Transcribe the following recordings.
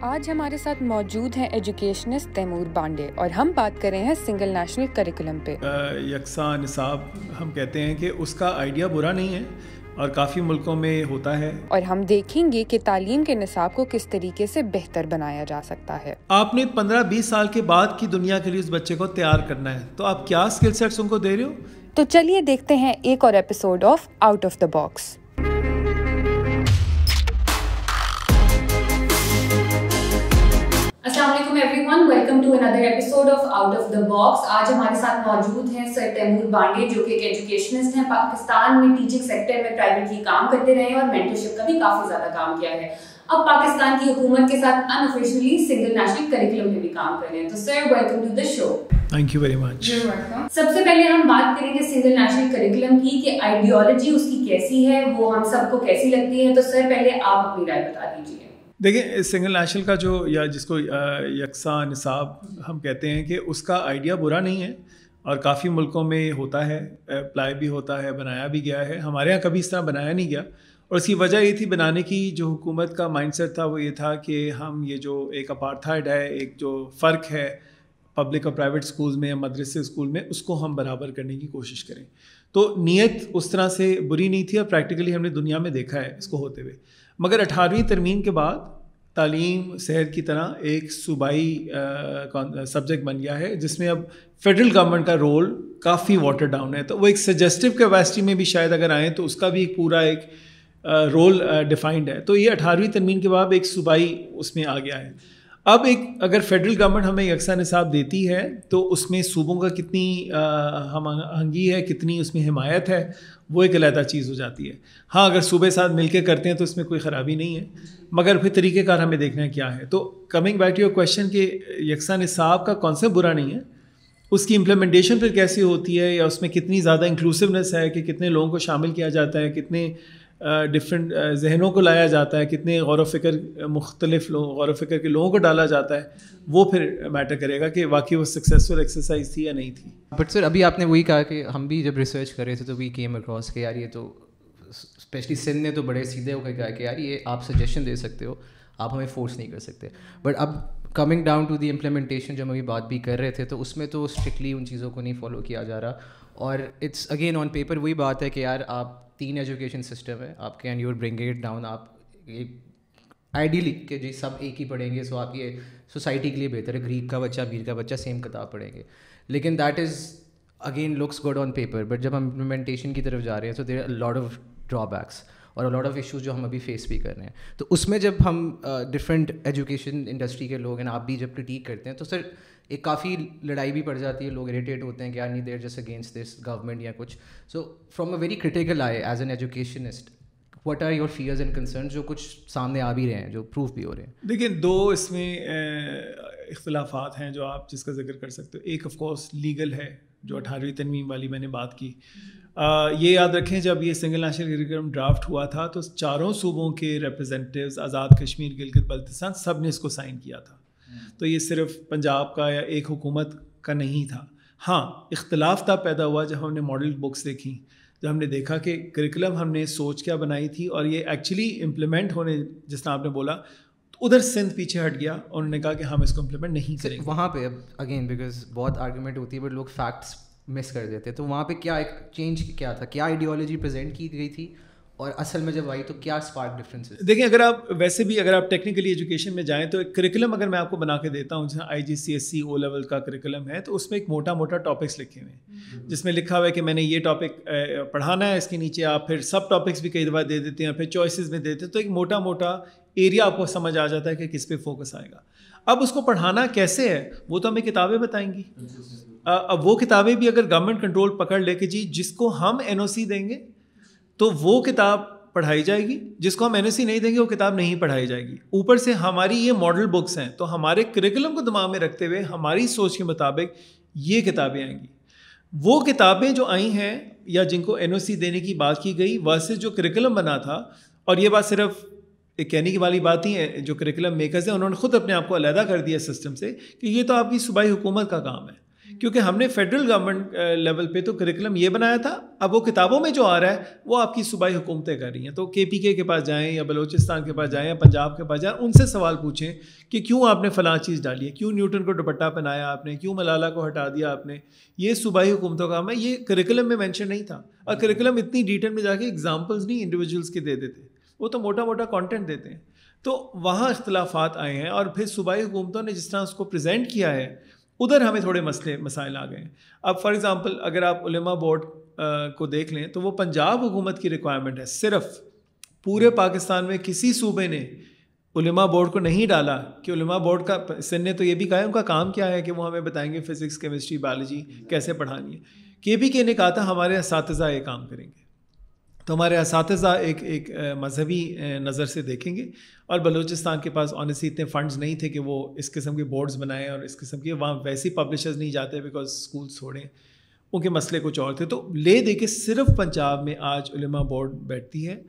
آج ہمارے ساتھ موجود ہیں ایجوکیشنسٹ تیمور بانڈے اور ہم بات کر رہے ہیں سنگل نیشنل کریکولم پہ۔ یکساں نصاب ہم کہتے ہیں کہ اس کا آئیڈیا برا نہیں ہے اور کافی ملکوں میں ہوتا ہے۔ اور ہم دیکھیں گے کہ تعلیم کے نصاب کو کس طریقے سے بہتر بنایا جا سکتا ہے۔ آپ نے پندرہ بیس سال کے بعد کی دنیا کے لیے اس بچے کو تیار کرنا ہے۔ تو آپ کیا اسکل سیٹس ان کو دے رہے ہو؟ تو چلیے دیکھتے ہیں ایک اور episode of out of the box السلام علیکم everyone welcome to another episode of out of the box آج ہمارے ساتھ موجود ہیں سر تیمور بانڈے جو کہ ایک ایجوکیشنسٹ ہیں پاکستان میں ٹیچنگ سیکٹر میں پرائیویٹلی کام کرتے رہے اور مینٹرشپ کا بھی کافی زیادہ کام کیا ہے۔ اب پاکستان کی حکومت کے ساتھ ان آفیشلی سنگل نیشنل کریکولم میں بھی کام کر رہے ہیں۔ تو sir welcome to the show thank you very much سب سے پہلے ہم بات کریں گے سنگل نیشنل کریکولم کی کہ آئیڈیالوجی اس کی کیسی ہے وہ ہم سب کو کیسی لگتی ہے۔ تو سر پہلے آپ اپنی رائے بتا دیجیے دیکھیں، سنگل نیشنل کا جو، یا جس کو یکساں نصاب ہم کہتے ہیں کہ اس کا آئیڈیا برا نہیں ہے اور کافی ملکوں میں ہوتا ہے اپلائی بھی ہوتا ہے، بنایا بھی گیا ہے۔ ہمارے یہاں کبھی اس طرح بنایا نہیں گیا۔ اور اس کی وجہ یہ تھی، بنانے کی جو حکومت کا مائنڈ سیٹ تھا وہ یہ تھا کہ ہم یہ جو ایک اپارتھائڈ ہے، ایک جو فرق ہے پبلک اور پرائیویٹ اسکولز میں یا مدرسے اسکول میں، اس کو ہم برابر کرنے کی کوشش کریں۔ تو نیت اس طرح سے بری نہیں تھی اور پریکٹیکلی ہم نے دنیا میں دیکھا ہے اس کو ہوتے ہوئے۔ مگر اٹھارہویں ترمیم کے بعد تعلیم صحت کی طرح ایک صوبائی سبجیکٹ بن گیا ہے، جس میں اب فیڈرل گورنمنٹ کا رول کافی واٹر ڈاؤن ہے۔ تو وہ ایک سجیسٹو کیپیسٹی میں بھی شاید اگر آئیں تو اس کا بھی ایک پورا ایک رول ڈیفائنڈ ہے۔ تو یہ اٹھارہویں ترمیم کے بعد ایک صوبائی اس میں آ گیا ہے اب ایک اگر فیڈرل گورنمنٹ ہمیں یکساں نصاب دیتی ہے، تو اس میں صوبوں کا کتنی ہم آہنگی ہے، کتنی اس میں حمایت ہے، وہ ایک علیحدہ چیز ہو جاتی ہے۔ ہاں اگر صوبے ساتھ مل کے کرتے ہیں تو اس میں کوئی خرابی نہیں ہے، مگر پھر طریقہ کار ہمیں دیکھنا ہے کیا ہے۔ تو coming back to your question کہ یکساں نصاب کا کانسیپٹ برا نہیں ہے، اس کی امپلیمنٹیشن پھر کیسی ہوتی ہے، یا اس میں کتنی زیادہ انکلوسونیس ہے، کہ کتنے لوگوں کو شامل کیا جاتا ہے، کتنے ڈفرینٹ ذہنوں کو لایا جاتا ہے، کتنے غور و فکر مختلف لوگ، غور و فکر کے لوگوں کو ڈالا جاتا ہے، وہ پھر میٹر کرے گا کہ واقعی وہ سکسیزفل ایکسرسائز تھی یا نہیں تھی۔ بٹ سر ابھی آپ نے وہی کہا کہ ہم بھی جب ریسرچ کر رہے تھے تو وی کیم اکراس کہ یار یہ تو اسپیشلی سندھ نے تو بڑے سیدھے ہو کے کہا کہ یار یہ آپ سجیشن دے سکتے ہو، آپ ہمیں فورس نہیں کر سکتے۔ بٹ اب coming down to the implementation جو ہم ابھی بات بھی کر رہے تھے، تو اس میں تو اسٹرکٹلی ان چیزوں کو نہیں فالو کیا جا رہا۔ اور اٹس اگین آن پیپر وہی بات ہے کہ یار آپ تین ایجوکیشن سسٹم ہے، آپ کے and your bring it down آپ آئیڈیلی کہ جی سب ایک ہی پڑھیں گے سو آپ یہ سوسائٹی کے لیے بہتر ہے۔ گریک کا بچہ بیر کا بچہ سیم کتاب پڑھیں گے۔ لیکن that is again looks good on paper but جب ہم امپلیمنٹیشن کی طرف جا رہے ہیں تو there lot of drawbacks اور لاٹ آف ایشوز جو ہم ابھی فیس بھی کر رہے ہیں۔ تو اس میں جب ہم ڈفرینٹ ایجوکیشن انڈسٹری کے لوگ ہیں، آپ بھی جب کرٹیک کرتے ہیں، تو سر ایک کافی لڑائی بھی پڑ جاتی ہے، لوگ اریٹیٹ ہوتے ہیں کہ یار نہیں دیر جس اگینسٹ دس گورنمنٹ یا کچھ۔ So from a very critical eye as an educationist what are your fears and concern جو کچھ سامنے آ بھی رہے ہیں، جو پروف بھی ہو رہے ہیں؟ دیکھیں، دو اس میں اختلافات ہیں جو آپ جس کا ذکر کر سکتے ہو۔ ایک آف کورس لیگل ہے، جو اٹھارہویں تنویم والی میں نے بات کی۔ یہ یاد رکھیں، جب یہ سنگل نیشنل کریکولم ڈرافٹ ہوا تھا، تو چاروں صوبوں کے ریپرزینٹیوز آزاد کشمیر، گلگت بلتستان، سب نے اس کو سائن کیا تھا۔ تو یہ صرف پنجاب کا یا ایک حکومت کا نہیں تھا۔ ہاں اختلاف تب پیدا ہوا جب ہم نے ماڈل بکس دیکھیں۔ جب ہم نے دیکھا کہ کریکولم ہم نے سوچ کیا بنائی تھی اور یہ ایکچولی امپلیمنٹ ہونے جس طرح آپ نے بولا ادھر سندھ پیچھے ہٹ گیا اور انہوں نے کہا کہ ہم اس کو امپلیمنٹ نہیں کریں وہاں پہ اب اگین بیکاز بہت آرگومنٹ ہوتی ہے بٹ لوگ فیکٹس مس کر دیتے۔ تو وہاں پہ کیا ایک چینج کیا تھا؟ کیا آئیڈیالوجی پرزینٹ کی گئی تھی؟ اور اصل میں جب آئی تو کیا اسپارک ڈفرینس دیکھیں اگر آپ ویسے بھی اگر آپ ٹیکنیکلی ایجوکیشن میں جائیں تو ایک کریکولم اگر میں آپ کو بنا کے دیتا ہوں جیسے I G C S E O level کا کریکولم ہے تو اس میں ایک موٹا موٹا ٹاپکس لکھے ہوئے ہیں۔ جس میں لکھا ہوا ہے کہ میں نے یہ ٹاپک پڑھانا ہے اس کے نیچے آپ پھر سب ٹاپکس بھی کئی دفعہ دے دیتے ہیں پھر چوائسیز میں دیتے ہیں تو ایک موٹا موٹا ایریا آپ کو سمجھ آ جاتا ہے کہ کس پہ فوکس آئے گا۔ اب اس کو پڑھانا کیسے ہے؟ وہ تو ہمیں کتابیں بتائیں گی۔ اب وہ کتابیں بھی اگر گورنمنٹ کنٹرول پکڑ لے کے جی جس کو ہم این او سی دیں گے تو وہ کتاب پڑھائی جائے گی جس کو ہم این او سی نہیں دیں گے وہ کتاب نہیں پڑھائی جائے گی۔ اوپر سے ہماری یہ ماڈل بکس ہیں، تو ہمارے کریکولم کو دماغ میں رکھتے ہوئے ہماری سوچ کے مطابق یہ کتابیں آئیں گی۔ وہ کتابیں جو آئی ہیں یا جن کو این او سی دینے کی بات کی گئی ویسے جو کریکولم بنا تھا، اور یہ بات صرف ایک کہنے کی والی بات ہی ہے، جو کریکولم میکرز ہیں، انہوں نے خود اپنے آپ کو علیحدہ کر دیا سسٹم سے کہ یہ تو آپ کی صوبائی حکومت کا کام ہے۔ کیونکہ ہم نے فیڈرل گورنمنٹ لیول پہ تو کریکلم یہ بنایا تھا، اب وہ کتابوں میں جو آ رہا ہے، وہ آپ کی صوبائی حکومتیں کر رہی ہیں۔ تو کے پی کے کے پاس جائیں یا بلوچستان کے پاس جائیں یا پنجاب کے پاس جائیں، ان سے سوال پوچھیں کہ کیوں آپ نے فلاں چیز ڈالی ہے؟ کیوں نیوٹن کو دوپٹہ پہنایا آپ نے؟ کیوں ملالہ کو ہٹا دیا آپ نے؟ یہ صوبائی حکومتوں کا کام ہے، یہ کریکلم میں مینشن نہیں تھا۔ اور کریکلم اتنی ڈیٹیل میں جا کے اگزامپلس نہیں انڈیویجولس کے دے دیتے وہ تو موٹا موٹا کانٹینٹ دیتے ہیں۔ تو وہاں اختلافات آئے ہیں اور پھر صوبائی حکومتوں نے جس طرح اس کو پریزنٹ کیا ہے ادھر ہمیں تھوڑے مسئلے مسائل آ گئے ہیں۔ اب فار ایگزامپل اگر آپ علماء بورڈ کو دیکھ لیں تو وہ پنجاب حکومت کی ریکوائرمنٹ ہے۔ صرف پورے پاکستان میں کسی صوبے نے علماء بورڈ کو نہیں ڈالا کہ علماء بورڈ کا سن نے تو یہ بھی کہا ہے، ان کا کام کیا ہے کہ وہ ہمیں بتائیں گے فزکس کیمسٹری بایولوجی کیسے پڑھانی ہے۔ کے بی کے نے کہا تھا، ہمارے اساتذہ یہ کام کریں گے۔ تو ہمارے اساتذہ ایک ایک مذہبی نظر سے دیکھیں گے اور بلوچستان کے پاس آنیسٹلی اتنے فنڈز نہیں تھے کہ وہ اس قسم کے بورڈز بنائیں اور اس قسم کے وہاں ویسی پبلشرز نہیں جاتے بیکاز اسکول چھوڑیں، ان کے مسئلے کچھ اور تھے۔ تو لے دے کے صرف پنجاب میں آج علماء بورڈ بیٹھتی ہے۔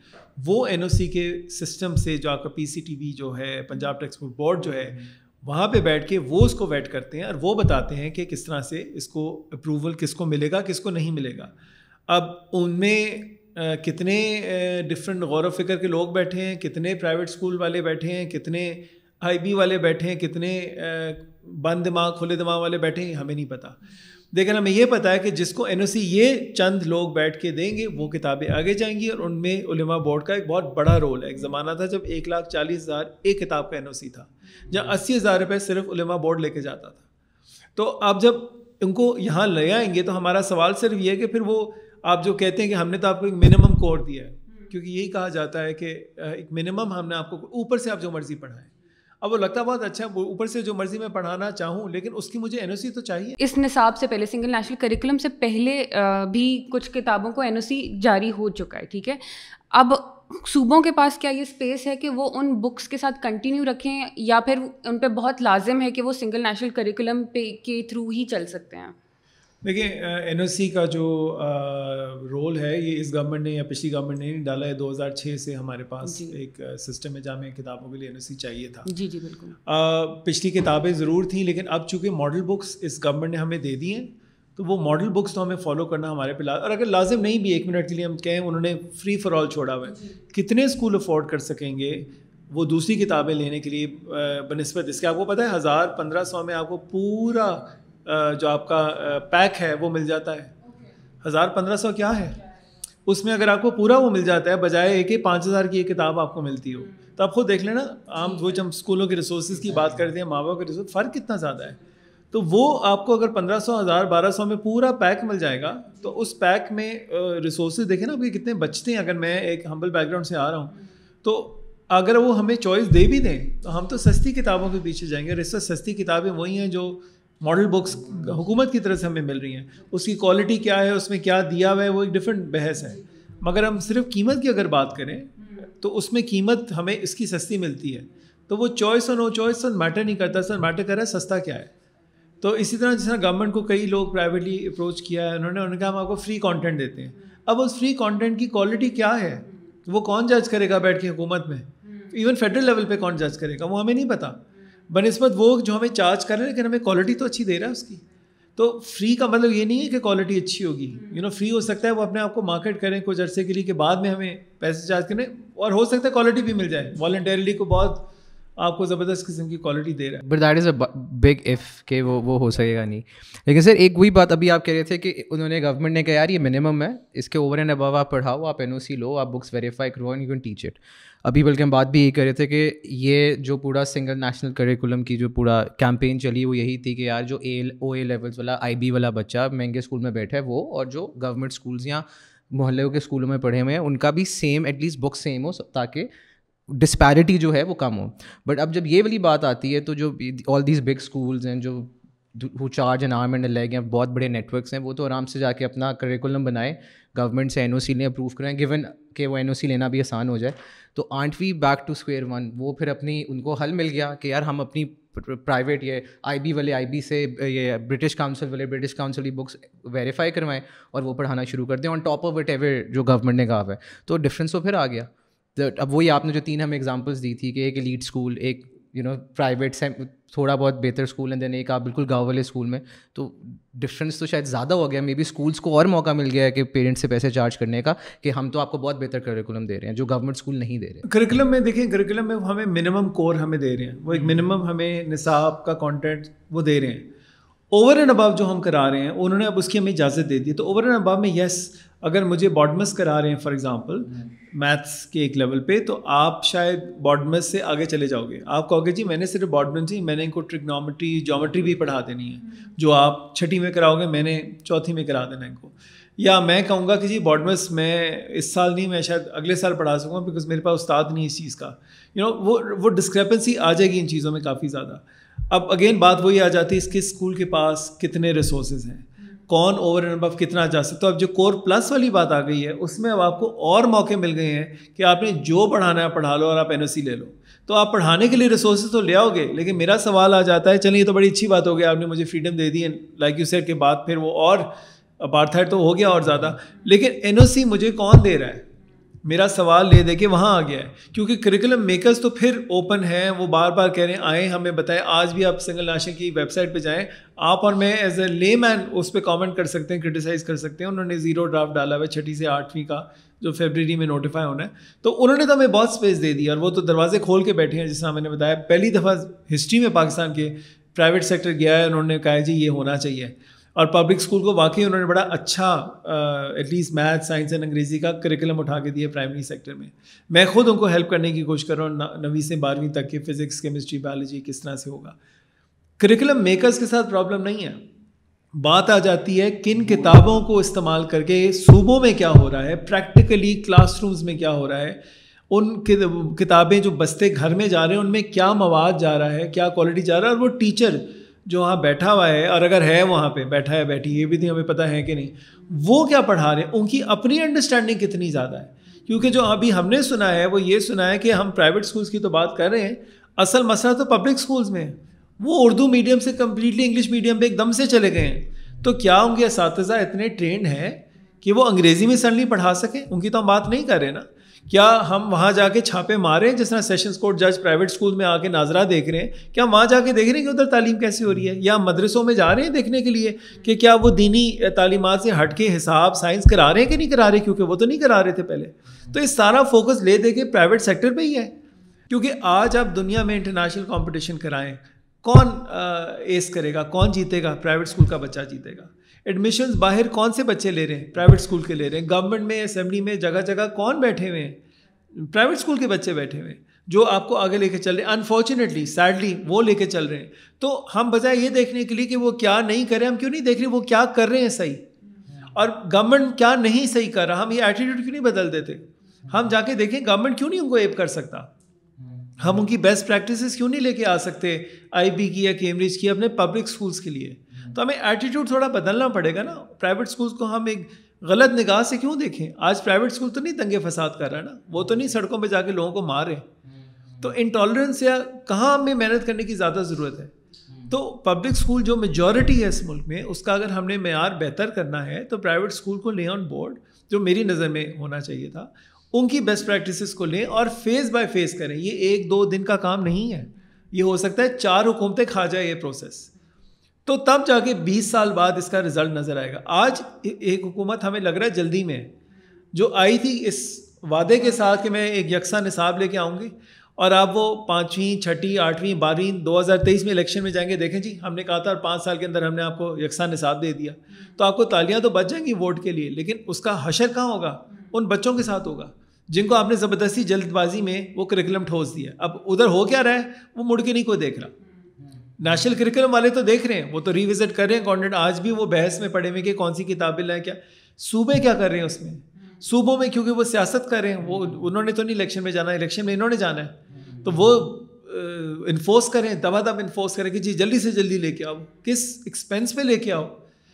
وہ این او سی کے سسٹم سے جو آپ کا پی سی ٹی وی جو ہے، پنجاب ٹیکسٹ بک بورڈ جو ہے، وہاں پہ بیٹھ کے وہ اس کو ویٹ کرتے ہیں اور وہ بتاتے ہیں کہ کس طرح سے اس کو اپروول کس کو ملے گا، کس کو نہیں ملے گا۔ اب ان میں کتنے ڈفرینٹ غور و فکر کے لوگ بیٹھے ہیں، کتنے پرائیویٹ اسکول والے بیٹھے ہیں، کتنے آئی بی والے بیٹھے ہیں، کتنے بند دماغ، کھلے دماغ والے بیٹھے ہیں، ہمیں نہیں پتہ لیکن ہمیں یہ پتہ ہے کہ جس کو این او سی یہ چند لوگ بیٹھ کے دیں گے، وہ کتابیں آگے جائیں گی اور ان میں علماء بورڈ کا ایک بہت بڑا رول ہے۔ ایک زمانہ تھا جب ایک لاکھ چالیس ہزار ایک کتاب کا این او سی تھا، جہاں اسی ہزار روپے صرف علماء بورڈ لے کے جاتا تھا۔ تو آپ جب ان کو یہاں لے آئیں گے، تو ہمارا سوال صرف یہ ہے کہ پھر وہ آپ جو کہتے ہیں کہ ہم نے تو آپ کو ایک منیمم کور دیا ہے کیونکہ یہی کہا جاتا ہے کہ ایک منیمم ہم نے آپ کو اوپر سے آپ جو مرضی پڑھائیں۔ اب وہ لگتا بہت اچھا اوپر سے جو مرضی میں پڑھانا چاہوں لیکن اس کی مجھے این او سی تو چاہیے۔ اس نصاب سے پہلے سنگل نیشنل کریکولم سے پہلے بھی کچھ کتابوں کو این او سی جاری ہو چکا ہے ٹھیک ہے۔ اب صوبوں کے پاس کیا یہ اسپیس ہے کہ وہ ان بکس کے ساتھ کنٹینیو رکھیں یا پھر ان پہ بہت لازم ہے کہ وہ سنگل نیشنل کریکولم پہ کے تھرو ہی چل سکتے ہیں۔ دیکھیں این او سی کا جو رول ہے یہ اس گورنمنٹ نے یا پچھلی گورنمنٹ نے نہیں ڈالا ہے۔ دو ہزار چھ سے ہمارے پاس جی۔ ایک سسٹم ہے جامع کتابوں کے لیے این او سی چاہیے تھا۔ جی جی بالکل۔ پچھلی کتابیں ضرور تھیں لیکن اب چونکہ ماڈل بکس اس گورنمنٹ نے ہمیں دے دی ہیں تو وہ ماڈل بکس تو ہمیں فالو کرنا ہمارے پہ اور اگر لازم نہیں بھی ایک منٹ کے لیے ہم کہیں انہوں نے فری فار آل چھوڑا ہوا ہے۔ جی۔ کتنے اسکول افورڈ کر سکیں گے وہ دوسری کتابیں لینے کے لیے بہ نسبت اس کے؟ آپ کو پتہ ہے ہزار پندرہ سو میں آپ کو پورا جو آپ کا پیک ہے، وہ مل جاتا ہے۔ ہزار پندرہ سو کیا ہے؟ اس میں اگر آپ کو پورا وہ مل جاتا ہے، بجائے ایک پانچ ہزار کی ایک کتاب آپ کو ملتی ہو۔ تو آپ خود دیکھ لینا، عام وہ جب اسکولوں کے ریسورسز کی بات کرتے ہیں، ماں باپ کے ریسورس فرق کتنا زیادہ ہے؟ تو وہ آپ کو اگر پندرہ سو، ہزار، بارہ سو میں پورا پیک مل جائے گا، تو اس پیک میں ریسورسز دیکھیں نا، آپ کتنے بچتے ہیں۔ اگر میں ایک ہمبل بیک گراؤنڈ سے آ رہا ہوں، تو اگر وہ ہمیں چوائس دے بھی دیں، تو ہم تو سستی کتابوں کے پیچھے جائیں گے۔ رسو سستی کتابیں وہی ہیں جو ماڈل بکس حکومت کی طرف سے ہمیں مل رہی ہیں۔ اس کی کوالٹی کیا ہے، اس میں کیا دیا ہوا ہے، وہ ایک ڈفرینٹ بحث ہے۔ مگر ہم صرف قیمت کی اگر بات کریں، تو اس میں قیمت ہمیں اس کی سستی ملتی ہے۔ تو وہ چوائس اور نو چوائس سر میٹر نہیں کرتا، سر میٹر کر رہا ہے، سستا کیا ہے۔ تو اسی طرح جس طرح گورنمنٹ کو کئی لوگ پرائیویٹلی اپروچ کیا ہے، انہوں نے انہوں نے کہا ہم آپ کو فری کانٹینٹ دیتے ہیں۔ اب اس فری کانٹینٹ کی کوالٹی کیا ہے؟ وہ کون جج کرے گا بیٹھ کے حکومت میں؟ ایون فیڈرل لیول پہ کون جج کرے گا؟ وہ ہمیں نہیں پتہ بہ نسبت وہ جو ہمیں چارج کر رہے ہیں، لیکن ہمیں کوالٹی تو اچھی دے رہا ہے اس کی۔ تو فری کا مطلب یہ نہیں ہے کہ کوالٹی اچھی ہوگی۔ یو نو فری ہو سکتا ہے، وہ اپنے آپ کو مارکیٹ کریں کچھ عرصے کے لیے کہ بعد میں ہمیں پیسے چارج کریں اور ہو سکتا ہے کوالٹی بھی مل جائے۔ والنٹیرلی کو بہت آپ کو زبردست قسم کی کوالٹی دے رہا ہے۔ But that is a big if کہ وہ وہ ہو سکے گا نہیں۔ لیکن سر، ایک وہی بات ابھی آپ کہہ رہے تھے کہ انہوں نے گورنمنٹ نے کہا یار، یہ منیمم ہے۔ اس کے اوور اینڈ ابو آپ پڑھاؤ، آپ این او سی لو، آپ بکس ویریفائی کرو یو کین ٹیچ اٹ ابھی بلکہ ہم بات بھی یہی کر رہے تھے کہ یہ جو پورا سنگل نیشنل کریکولم کی جو پورا کیمپین چلی وہ یہی تھی کہ یار جو اے او اے لیولس والا آئی بی والا بچہ مہنگے اسکول میں بیٹھا ہے وہ اور جو گورنمنٹ اسکولس یا محلے کے اسکولوں میں پڑھے ہوئے ہیں، ان کا بھی same at least book same ہو تاکہ ڈسپیرٹی جو ہے وہ کم ہو۔ بٹ اب جب یہ والی بات آتی ہے تو جو آل دیز بگ اسکولز ہیں، جو who charge an arm and leg ہیں، بہت بڑے نیٹ ورکس ہیں۔ وہ تو آرام سے جا کے اپنا کریکولم بنائے۔ گورنمنٹ سے این او سی لیں اپروو کریں گیون کہ وہ این او سی لینا بھی آسان ہو جائے۔ تو aren't we back to square one وہ پھر اپنی، ان کو حل مل گیا کہ یار ہم اپنی پرائیویٹ یہ آئی بی والے آئی بی سے، یہ برٹش کاؤنسل والے برٹش کاؤنسل کی بکس ویریفائی کروائیں اور وہ پڑھانا شروع کر دیں۔ On top of whatever جو گورنمنٹ نے کہا ہے۔ تو ڈفرینس تو پھر آ گیا۔ اب وہی آپ نے جو تین ہمیں ایگزامپلس دی تھی کہ ایک لیڈ اسکول ایک یو نو پرائیویٹ سے تھوڑا بہت بہتر اسکول ہیں دین ایک آپ بالکل گاؤں والے اسکول میں تو ڈفرینس تو شاید زیادہ ہو گیا مے بی اسکولس کو اور موقع مل گیا ہے کہ پیرنٹس سے پیسے چارج کرنے کا کہ ہم تو آپ کو بہت بہتر کریکولم دے رہے ہیں جو گورنمنٹ اسکول نہیں دے رہے کریکولم میں دیکھیں کریکولم میں ہمیں منیمم کور ہمیں دے رہے ہیں وہ ایک منیمم ہمیں نصاب کا کانٹینٹ وہ دے رہے ہیں اوور اینڈ اباؤ جو ہم کرا رہے ہیں انہوں نے اب اس کی ہمیں اجازت دے دی تو اوور اینڈ اباؤ میں یس اگر مجھے باڈمس کرا رہے ہیں فار ایگزامپل میتھس کے ایک لیول پہ، تو آپ شاید باڈمس سے آگے چلے جاؤ گے۔ آپ کہو گے جی میں نے صرف باڈمس ہی، میں نے ان کو ٹرگنومیٹری جومیٹری بھی پڑھا دینی ہے۔ جو آپ چھٹی میں کراؤ گے، میں نے چوتھی میں کرا دینا ان کو۔ یا میں کہوں گا کہ جی باڈمس میں اس سال نہیں، میں شاید اگلے سال پڑھا سکوں بیکاز میرے پاس استاد نہیں اس چیز کا۔ یو نو وہ وہ ڈسکرپنسی آ جائے گی ان چیزوں میں کافی زیادہ۔ اب اگین بات وہی آ جاتی ہے، اس کے اسکول کے پاس کتنے ریسورسز ہیں۔ کون اوور اینڈ ابو کتنا جا سکتا تو اب جو کور پلس والی بات آ گئی ہے، اس میں اب آپ کو اور موقع مل گئے ہیں کہ آپ نے جو پڑھانا ہے پڑھا لو اور آپ این او سی لے لو۔ تو آپ پڑھانے کے لیے ریسورسز تو لے آؤ گے، لیکن میرا سوال آ جاتا ہے، چلیں یہ تو بڑی اچھی بات ہو گیا آپ نے مجھے فریڈم دے دی لائک یو سیٹ کے بعد پھر وہ اور اپارتھائڈ تو ہو گیا اور زیادہ۔ لیکن این او سی مجھے کون دے رہا ہے؟ میرا سوال لے دے کے وہاں آ گیا ہے۔ کیونکہ کریکولم میکرز تو پھر اوپن ہیں، وہ بار بار کہہ رہے ہیں، آئیں، ہمیں بتائیں، آج بھی آپ سنگل نیشنل کی ویب سائٹ پہ جائیں۔ آپ اور میں ایز اے لے مین اس پہ کامنٹ کر سکتے ہیں کرٹیسائز کر سکتے ہیں۔ انہوں نے زیرو ڈرافٹ ڈالا ہوا ہے، چھٹی سے آٹھویں کا، جو فیبرری میں نوٹیفائی ہونا ہے۔ تو انہوں نے تو ہمیں بہت اسپیس دے دی اور وہ تو دروازے کھول کے بیٹھے ہیں، جس طرح میں نے بتایا۔ پہلی دفعہ ہسٹری میں پاکستان کے پرائیویٹ سیکٹر گیا ہے، انہوں نے کہا جی یہ ہونا چاہیے۔ اور پبلک اسکول کو واقعی انہوں نے بڑا اچھا at least math science and انگریزی کا کریکولم اٹھا کے دیا پرائمری سیکٹر میں۔ میں خود ان کو ہیلپ کرنے کی کوشش کر رہا ہوں نویں سے بارہویں تک کہ فزکس کیمسٹری بایولوجی کس طرح سے ہوگا۔ کریکولم میکرس کے ساتھ پرابلم نہیں ہے۔ بات آ جاتی ہے کن کتابوں کو استعمال کر کے صوبوں میں کیا ہو رہا ہے پریکٹیکلی کلاس رومز میں کیا ہو رہا ہے۔ ان کتابیں جو بستے گھر میں جا رہے ہیں، ان میں کیا مواد جا رہا ہے، کیا کوالٹی جا رہا ہے اور وہ ٹیچر جو وہاں بیٹھا ہوا ہے اور اگر ہے وہاں پہ، بیٹھا ہے، بیٹھی، یہ بھی نہیں، ہمیں پتہ ہے کہ نہیں، وہ کیا پڑھا رہے ہیں؟ ان کی اپنی انڈرسٹینڈنگ کتنی زیادہ ہے؟ کیونکہ جو ابھی ہم نے سنا ہے، وہ یہ سنا ہے کہ ہم پرائیویٹ اسکولس کی تو بات کر رہے ہیں، اصل مسئلہ تو پبلک اسکولس میں وہ اردو میڈیم سے کمپلیٹلی انگلش میڈیم پہ ایک دم سے چلے گئے ہیں۔ تو کیا ان کے اساتذہ اتنے ٹرینڈ ہیں کہ وہ انگریزی میں سنلی پڑھا سکیں؟ ان کی تو ہم بات نہیں کر رہے نا۔ کیا ہم وہاں جا کے چھاپے مارے جس طرح سیشنس کورٹ جج پرائیویٹ اسکول میں آ کے ناظرہ دیکھ رہے ہیں؟ کیا وہاں جا کے دیکھ رہے ہیں کہ ادھر تعلیم کیسی ہو رہی ہے؟ یا مدرسوں میں جا رہے ہیں دیکھنے کے لیے کہ کیا وہ دینی تعلیمات سے ہٹ کے حساب سائنس کرا رہے ہیں کہ نہیں کرا رہے؟ کیونکہ وہ تو نہیں کرا رہے تھے پہلے۔ تو یہ سارا فوکس لے دے کے پرائیویٹ سیکٹر پہ ہی ہے۔ کیونکہ آج آپ دنیا میں انٹرنیشنل کمپٹیشن کرائیں، کون ایس کرے گا؟ کون جیتے گا؟ پرائیویٹ اسکول کا بچہ جیتے گا۔ ایڈمیشنز باہر کون سے بچے لے رہے ہیں؟ پرائیویٹ اسکول کے لے رہے ہیں۔ گورنمنٹ میں اسمبلی میں جگہ جگہ کون بیٹھے ہوئے ہیں؟ پرائیویٹ اسکول کے بچے بیٹھے ہوئے ہیں جو آپ کو آگے لے کے چل رہے ہیں۔ انفارچونیٹلی سیڈلی وہ لے کے چل رہے ہیں۔ تو ہم بجائے یہ دیکھنے کے لیے کہ وہ کیا نہیں کر رہے، ہم کیوں نہیں دیکھ رہے وہ کیا کر رہے ہیں صحیح؟ اور گورنمنٹ کیا نہیں صحیح کر رہا؟ ہم یہ ایٹیٹیوڈ کیوں نہیں بدل دیتے؟ ہم جا کے دیکھیں گورنمنٹ کیوں نہیں ان کو ایپ کر سکتا؟ ہم ان کی بیسٹ پریکٹسز کیوں نہیں لے کے آ سکتے؟ آئی بی کی یا کیمبرج کی، اپنے پبلک اسکولس کے لیے۔ تو ہمیں ایٹیٹیوڈ تھوڑا بدلنا پڑے گا نا۔ پرائیویٹ اسکولس کو ہم ایک غلط نگاہ سے کیوں دیکھیں؟ آج پرائیویٹ اسکول تو نہیں دنگے فساد کر رہا ہے نا۔ وہ تو نہیں سڑکوں پہ جا کے لوگوں کو مار رہے تو انٹالرنس یا کہاں ہمیں محنت کرنے کی زیادہ ضرورت ہے؟ تو پبلک اسکول جو میجورٹی ہے اس ملک میں، اس کا اگر ہم نے معیار بہتر کرنا ہے، تو پرائیویٹ اسکول کو لیں آن بورڈ جو میری نظر میں ہونا چاہیے تھا، ان کی بیسٹ پریکٹسز کو لیں اور فیز بائی فیز کریں۔ یہ ایک دو دن کا کام نہیں ہے۔ یہ ہو سکتا ہے چار حکومتیں کھا جائے یہ پروسیس تو تب جا کے بیس سال بعد اس کا رزلٹ نظر آئے گا۔ آج ایک حکومت ہمیں لگ رہا ہے جلدی میں، جو آئی تھی اس وعدے کے ساتھ کہ میں ایک یکساں نصاب لے کے آؤں گی، اور آپ وہ پانچویں چھٹی آٹھویں، بارہویں، دو ہزار تیئیس میں الیکشن میں جائیں گے۔ دیکھیں جی ہم نے کہا تھا اور پانچ سال کے اندر ہم نے آپ کو یکساں نصاب دے دیا۔ تو آپ کو تالیاں تو بچ جائیں گی ووٹ کے لیے، لیکن اس کا حشر کہاں ہوگا؟ ان بچوں کے ساتھ ہوگا، جن کو آپ نے زبردستی جلد بازی میں وہ کریکولم ٹھوس دیا۔ اب ادھر ہو کیا رہا ہے؟ وہ مڑ کے نہیں کوئی دیکھ رہا۔ نیشنل کریکولم والے تو دیکھ رہے ہیں، وہ تو ریوزٹ کر رہے ہیں۔ کانٹینٹ آج بھی وہ بحث میں پڑھے ہوئے کہ کون سی کتابیں لائیں، کیا۔ صوبے کیا کر رہے ہیں اس میں؟ صوبوں میں کیونکہ وہ سیاست کر رہے ہیں، وہ انہوں نے تو نہیں الیکشن میں جانا الیکشن میں انہوں نے جانا ہے۔ تو وہ انفورس کریں دبا دب انفورس کریں کہ جی جلدی سے جلدی لے کے آؤ۔ کس ایکسپینس پہ لے کے آؤ؟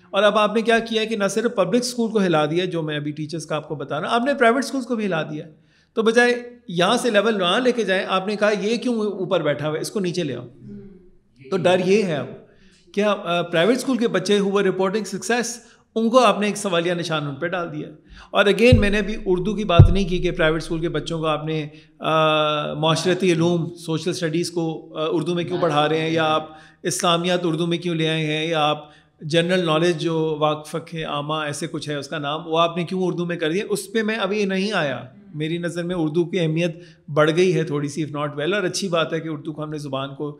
اور اب آپ نے کیا کیا ہے کہ نہ صرف پبلک اسکول کو ہلا دیا جو میں ابھی ٹیچرس کا آپ کو بتا رہا ہوں، آپ نے پرائیویٹ اسکولس کو بھی ہلا دیا تو بجائے یہاں سے لیول وہاں لے کے جائیں، آپ نے کہا یہ کیوں اوپر بیٹھا ہوا ہے؟ اس کو نیچے لے آؤ۔ تو ڈر یہ ہے اب کیا پرائیویٹ اسکول کے بچے ہوئے رپورٹنگ سکسیس ان کو آپ نے ایک سوالیہ نشان ان پہ ڈال دیا اور اگین میں نے ابھی اردو کی بات نہیں کی کہ پرائیویٹ اسکول کے بچوں کو آپ نے معاشرتی علوم سوشل اسٹڈیز کو اردو میں کیوں پڑھا رہے ہیں یا آپ اسلامیات اردو میں کیوں لے آئے ہیں یا آپ جنرل نالج جو واقفق ہے، عامہ ایسے کچھ ہے اس کا نام، وہ آپ نے کیوں اردو میں کر دیا؟ اس پہ میں ابھی نہیں آیا۔ میری نظر میں اردو کی اہمیت بڑھ گئی ہے تھوڑی سی اف ناٹ ویل اور اچھی بات ہے کہ اردو کو ہم نے زبان کو،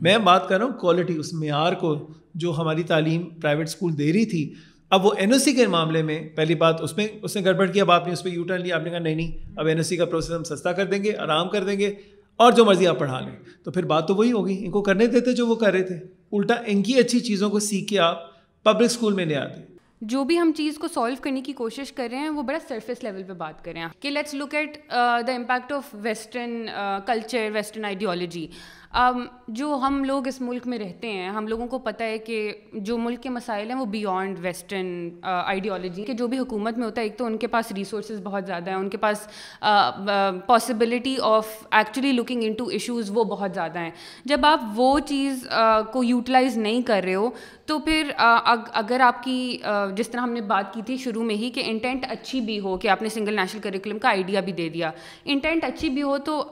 میں بات کر رہا ہوں کوالٹی اس معیار کو جو ہماری تعلیم پرائیویٹ اسکول دے رہی تھی۔ اب وہ این او سی کے معاملے میں پہلی بات، اس میں، اس نے گڑبڑ کیا، اب آپ نے اس پہ یو ٹرن لیا، آپ نے کہا نہیں نہیں، اب این او سی کا پروسیس ہم سستا کر دیں گے، آرام کر دیں گے، اور جو مرضی آپ پڑھا لیں۔ تو پھر بات تو وہی ہوگی، ان کو کرنے دیتے جو وہ کر رہے تھے۔ الٹا ان کی اچھی چیزوں کو سیکھ کے آپ پبلک اسکول میں لے آتے۔ جو بھی ہم چیز کو سالو کرنے کی کوشش کر رہے ہیں، وہ بڑا سرفیس لیول پہ بات کر رہے ہیں۔ کہ let's look at the impact of western culture western ideology جو ہم لوگ اس ملک میں رہتے ہیں، ہم لوگوں کو پتہ ہے کہ جو ملک کے مسائل ہیں، وہ بیونڈ ویسٹرن آئیڈیالوجی کہ جو بھی حکومت میں ہوتا ہے، ایک تو ان کے پاس ریسورسز بہت زیادہ ہیں، ان کے پاس possibility of actually looking into issues وہ بہت زیادہ ہیں۔ جب آپ وہ چیز uh, کو یوٹیلائز نہیں کر رہے ہو تو پھر اگر آپ کی جس طرح ہم نے بات کی تھی شروع میں ہی کہ انٹینٹ اچھی بھی ہو کہ آپ نے سنگل نیشنل کریکولم کا آئیڈیا بھی دے دیا۔ انٹینٹ اچھی بھی ہو تو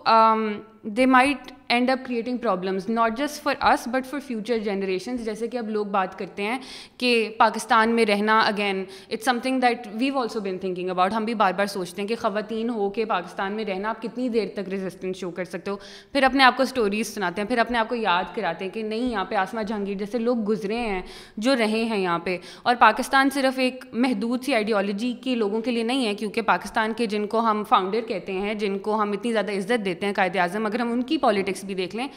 they might end up creating problems not just for us but for future generations جیسے کہ اب لوگ بات کرتے ہیں کہ پاکستان میں رہنا again it's something that we've also been thinking about ہم بھی بار بار سوچتے ہیں کہ خواتین ہو کے پاکستان میں رہنا، آپ کتنی دیر تک ریزسٹنس شو کر سکتے ہو؟ پھر اپنے آپ کو اسٹوریز سناتے ہیں، پھر اپنے آپ کو یاد کراتے ہیں کہ نہیں، یہاں پہ آسما جہانگیر جیسے لوگ گزرے ہیں۔ جو رہے ہیں یہاں پہ۔ اور پاکستان صرف ایک محدود سی آئیڈیالوجی کے لوگوں کے لیے نہیں ہے، کیونکہ پاکستان کے جن کو ہم فاؤنڈر کہتے ہیں، جن کو ہم اتنی زیادہ عزت دیتے ہیں قائد اعظم، اگر ہم ان کی پالیٹکس بھی دیکھ لیں،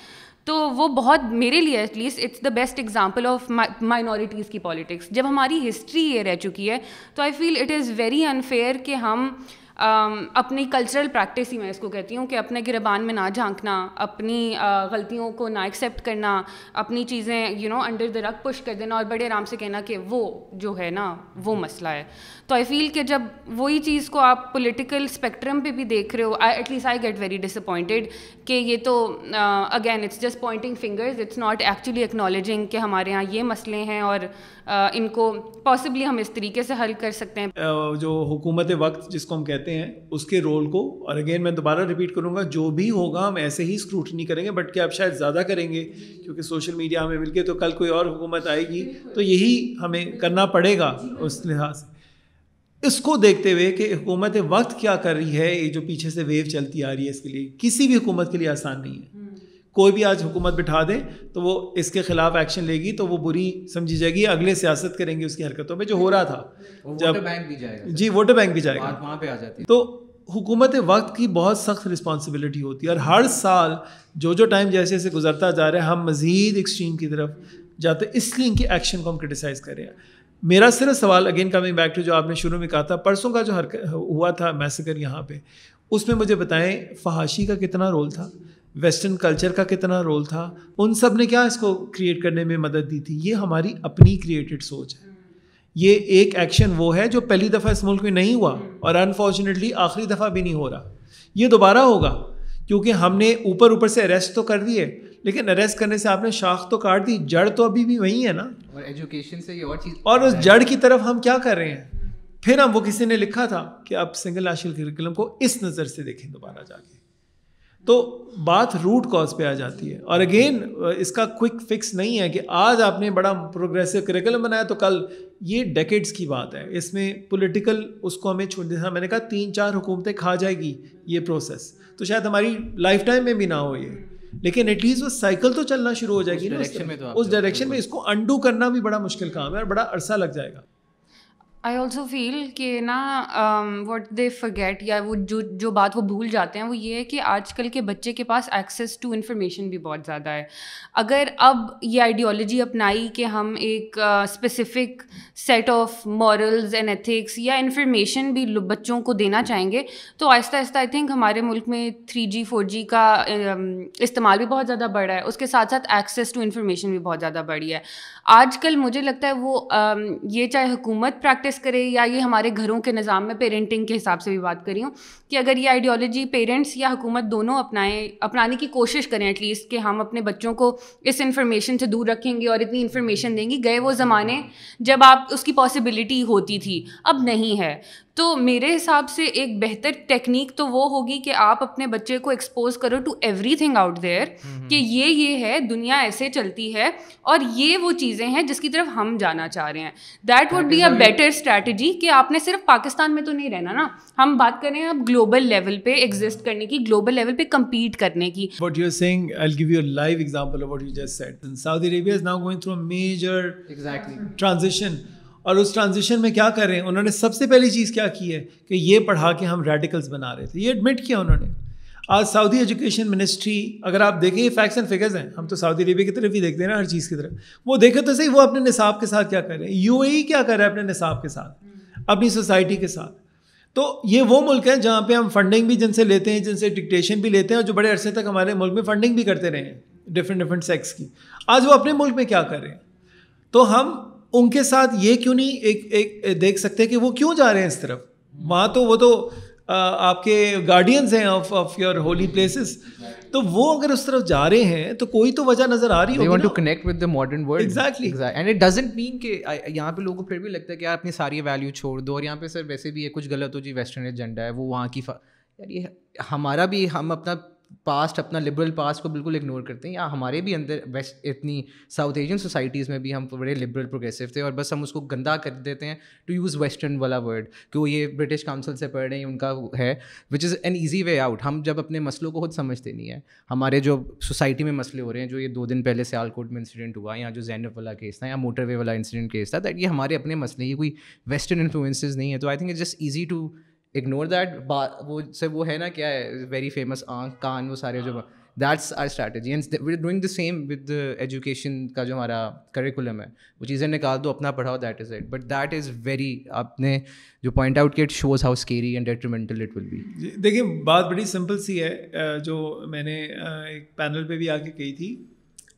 تو وہ بہت میرے لیے at least it's the best example of minorities کی پالیٹکس جب ہماری ہسٹری یہ رہ چکی ہے، تو I feel it is very unfair کہ ہم Um, اپنی کلچرل پریکٹس ہی میں اس کو کہتی ہوں کہ اپنے گربان میں نہ جھانکنا، اپنی غلطیوں کو نہ ایکسیپٹ کرنا، اپنی چیزیں یو نو انڈر دا رک پش کر دینا اور بڑے آرام سے کہنا کہ وہ جو ہے نا، وہ مسئلہ ہے۔ تو آئی فیل کہ جب وہی چیز کو آپ پولیٹیکل اسپیکٹرم پہ بھی دیکھ رہے ہو at least I get very disappointed کہ یہ تو again it's just pointing fingers it's not actually acknowledging کہ ہمارے یہاں یہ مسئلے ہیں اور ان کو پاسبلی ہم اس طریقے سے حل کر سکتے ہیں۔ جو حکومت وقت جس کو ہم کہتے ہیں، اس کے رول کو، اور اگین میں دوبارہ ریپیٹ کروں گا، جو بھی ہوگا ہم ایسے ہی اسکروٹنی کریں گے بٹ کہ آپ شاید زیادہ کریں گے؟ کیونکہ سوشل میڈیا ہمیں مل کے تو کل کوئی اور حکومت آئے گی، تو یہی ہمیں کرنا پڑے گا اس لحاظ سے۔ اس کو دیکھتے ہوئے کہ حکومت وقت کیا کر رہی ہے، یہ جو پیچھے سے ویو چلتی آ رہی ہے، اس کے لیے کسی بھی حکومت کے لیے آسان نہیں ہے۔ کوئی بھی آج حکومت بٹھا دے تو وہ اس کے خلاف ایکشن لے گی تو وہ بری سمجھی جائے گی اگلے سیاست کریں گے اس کی حرکتوں میں جو ہو رہا تھا۔ جب جی ووٹر بینک بھی جائے گا۔ وہاں پہ آ جاتی تو حکومت وقت کی بہت سخت رسپانسبلٹی ہوتی ہے اور ہر سال جو جو ٹائم جیسے جیسے گزرتا جا رہا ہے ہم مزید ایکسٹریم کی طرف جاتے اس لیے ان کی ایکشن کو ہم کرٹیسائز کر رہے ہیں۔ میرا صرف سوال اگین کمنگ بیک ٹو جو آپ نے شروع میں کہا تھا پرسوں کا جو ہوا تھا میسکر یہاں پہ اس میں مجھے بتائیں فحاشی کا کتنا رول تھا؟ ویسٹرن کلچر کا کتنا رول تھا ان سب نے کیا اس کو کریٹ کرنے میں مدد دی تھی؟ یہ ہماری اپنی کریٹڈ سوچ ہے۔ یہ ایک ایکشن وہ ہے جو پہلی دفعہ اس ملک میں نہیں ہوا اور انفارچونیٹلی آخری دفعہ بھی نہیں ہو رہا۔ یہ دوبارہ ہوگا کیونکہ ہم نے اوپر اوپر سے اریسٹ تو کر دیے لیکن اریسٹ کرنے سے آپ نے شاخ تو کاٹ دی جڑ تو ابھی بھی وہی ہے نا۔ اور ایجوکیشن سے یہ اور چیز اور اس جڑ کی طرف ہم کیا کر رہے ہیں؟ پھر ہم وہ کسی نے لکھا تھا کہ آپ سنگل نیشنل کریکولم کو اس نظر سے دیکھیں دوبارہ جا کے۔ تو بات روٹ کاز پہ آ جاتی ہے۔ اور اگین اس کا کوئک فکس نہیں ہے کہ آج آپ نے بڑا پروگریسو کریکولم بنایا تو کل یہ ڈیکیڈس کی بات ہے۔ اس میں پولیٹیکل اس کو ہمیں چھوڑ دینا میں نے کہا تین چار حکومتیں کھا جائے گی یہ پروسیس تو شاید ہماری لائف ٹائم میں بھی نہ ہو یہ۔ لیکن ایٹ لیسٹ وہ سائیکل تو چلنا شروع ہو جائے گی اس ڈائریکشن میں اس کو انڈو کرنا بھی بڑا مشکل کام ہے اور بڑا عرصہ لگ جائے گا۔ آئی آلسو فیل کہ نا وٹ دے فرگیٹ یا وہ جو جو بات وہ بھول جاتے ہیں، وہ یہ ہے کہ آج کل کے بچے کے پاس ایکسیس ٹو انفارمیشن بھی بہت زیادہ ہے۔ اگر اب یہ آئیڈیالوجی اپنائی کہ ہم ایک specific set of morals and ethics یا انفارمیشن بھی بچوں کو دینا چاہیں گے، تو آہستہ آہستہ آئی تھنک ہمارے ملک میں تھری جی فور جی کا um, استعمال بھی بہت زیادہ بڑھ رہا ہے۔ اس کے ساتھ ساتھ ایکسیس ٹو انفارمیشن بھی بہت زیادہ بڑھی ہے۔ آج کل مجھے لگتا ہے وہ um, یہ چاہے حکومت پریکٹس ایڈریس کرے یا یہ ہمارے گھروں کے نظام میں پیرنٹنگ کے حساب سے بھی بات کری ہوں کہ اگر یہ آئیڈیالوجی پیرنٹس یا حکومت دونوں اپنائیں اپنانے کی کوشش کریں ایٹ لیسٹ کہ ہم اپنے بچوں کو اس انفارمیشن سے دور رکھیں گے اور اتنی انفارمیشن دیں گے۔ گئے وہ زمانے جب آپ اس کی پاسبلٹی ہوتی تھی اب نہیں ہے۔ تو میرے حساب سے ایک بہتر ٹیکنیک تو وہ ہوگی کہ آپ اپنے بچے کو ایکسپوز کرو to everything out there کہ یہ یہ ہے دنیا ایسے چلتی ہے اور یہ وہ چیزیں ہیں جس کی طرف ہم جانا چاہ رہے ہیں۔ That would be a better strategy کہ آپ نے صرف پاکستان میں تو نہیں رہنا نا ہم بات کریں اب گلوبل لیول پہ ایگزٹ کرنے کی گلوبل لیول پہ کمپیٹ کرنے کی What you're saying, I'll give you a live example of what you just said. Saudi Arabia is now going through a major exactly. transition. اور اس ٹرانزیشن میں کیا کر رہے ہیں انہوں نے سب سے پہلی چیز کیا کی ہے کہ یہ پڑھا کے ہم ریڈیکلس بنا رہے تھے یہ ایڈمٹ کیا انہوں نے آج سعودی ایجوکیشن منسٹری اگر آپ دیکھیں یہ فیکٹس اینڈ فگرز ہیں۔ ہم تو سعودی عربیہ کی طرف ہی دیکھتے ہیں نا ہر چیز کی طرف۔ وہ دیکھے تو صحیح وہ اپنے نصاب کے ساتھ کیا کر رہے ہیں؟ یو اے ای کیا کر رہا ہے اپنے نصاب کے ساتھ؟ اپنی سوسائٹی کے ساتھ۔ تو یہ وہ ملک ہیں جہاں پہ ہم فنڈنگ بھی جن سے لیتے ہیں جن سے ڈکٹیشن بھی لیتے ہیں اور جو بڑے عرصے تک ہمارے ملک میں فنڈنگ بھی کرتے رہے ہیں۔ ڈفرینٹ ڈفرینٹ سیکس کی۔ آج وہ اپنے ملک میں کیا کر رہے ہیں؟ تو ہم ان کے ساتھ یہ کیوں نہیں ایک ایک دیکھ سکتے کہ وہ کیوں جا رہے ہیں اس طرف؟ وہاں تو وہ تو آپ کے گارڈینس ہیں of of your holy places تو وہ اگر اس طرف جا رہے ہیں تو کوئی تو وجہ نظر آ رہی ہوگی to connect with the modern world exactly and it doesn't mean کہ یہاں پہ لوگوں کو پھر بھی لگتا ہے کہ آپ اپنی ساری ویلیو چھوڑ دو اور یہاں پہ سر ویسے بھی یہ کچھ غلط ہو جی ویسٹرن ایجنڈا ہے وہ وہاں کی یار یہ ہمارا بھی ہم اپنا پاسٹ اپنا لبرل پاسٹ کو بالکل اگنور کرتے ہیں، یا ہمارے بھی اندر ویسٹ اتنی ساؤتھ ایشین سوسائٹیز میں بھی ہم بڑے لبرل پروگریسو تھے اور بس ہم اس کو گندا کر دیتے ہیں ٹو یوز ویسٹرن والا ورڈ کہ وہ یہ برٹش کاؤنسل سے پڑھ رہے ہیں، ان کا ہے which is an easy way out ہم جب اپنے مسئلوں کو خود سمجھتے نہیں ہیں، ہمارے جو سوسائٹی میں مسئلے ہو رہے ہیں، جو یہ دو دن پہلے سیال کوٹ میں انسیڈنٹ ہوا، یا جو زینب والا کیس تھا، یا موٹر وے والا انسیڈنٹ کیس تھا دیٹ یہ ہمارے اپنے مسئلے، یہ کوئی ویسٹرن انفلوئنسز نہیں ہے. تو I think it just easy to ignore that وہ سے وہ ہے نا کیا ہے ویری فیمس آنکھ کان وہ سارے جو that's our strategy and we doing the same with education کا جو ہمارا کریکولم ہے. وہ چیزیں نکال دو اپنا پڑھاؤ that is it but that is very آپ نے جو پوائنٹ آؤٹ کیا it shows how scary and detrimental it will be دیکھیے بات بڑی سمپل سی ہے جو میں نے ایک پینل پہ بھی آ کے کہی تھی۔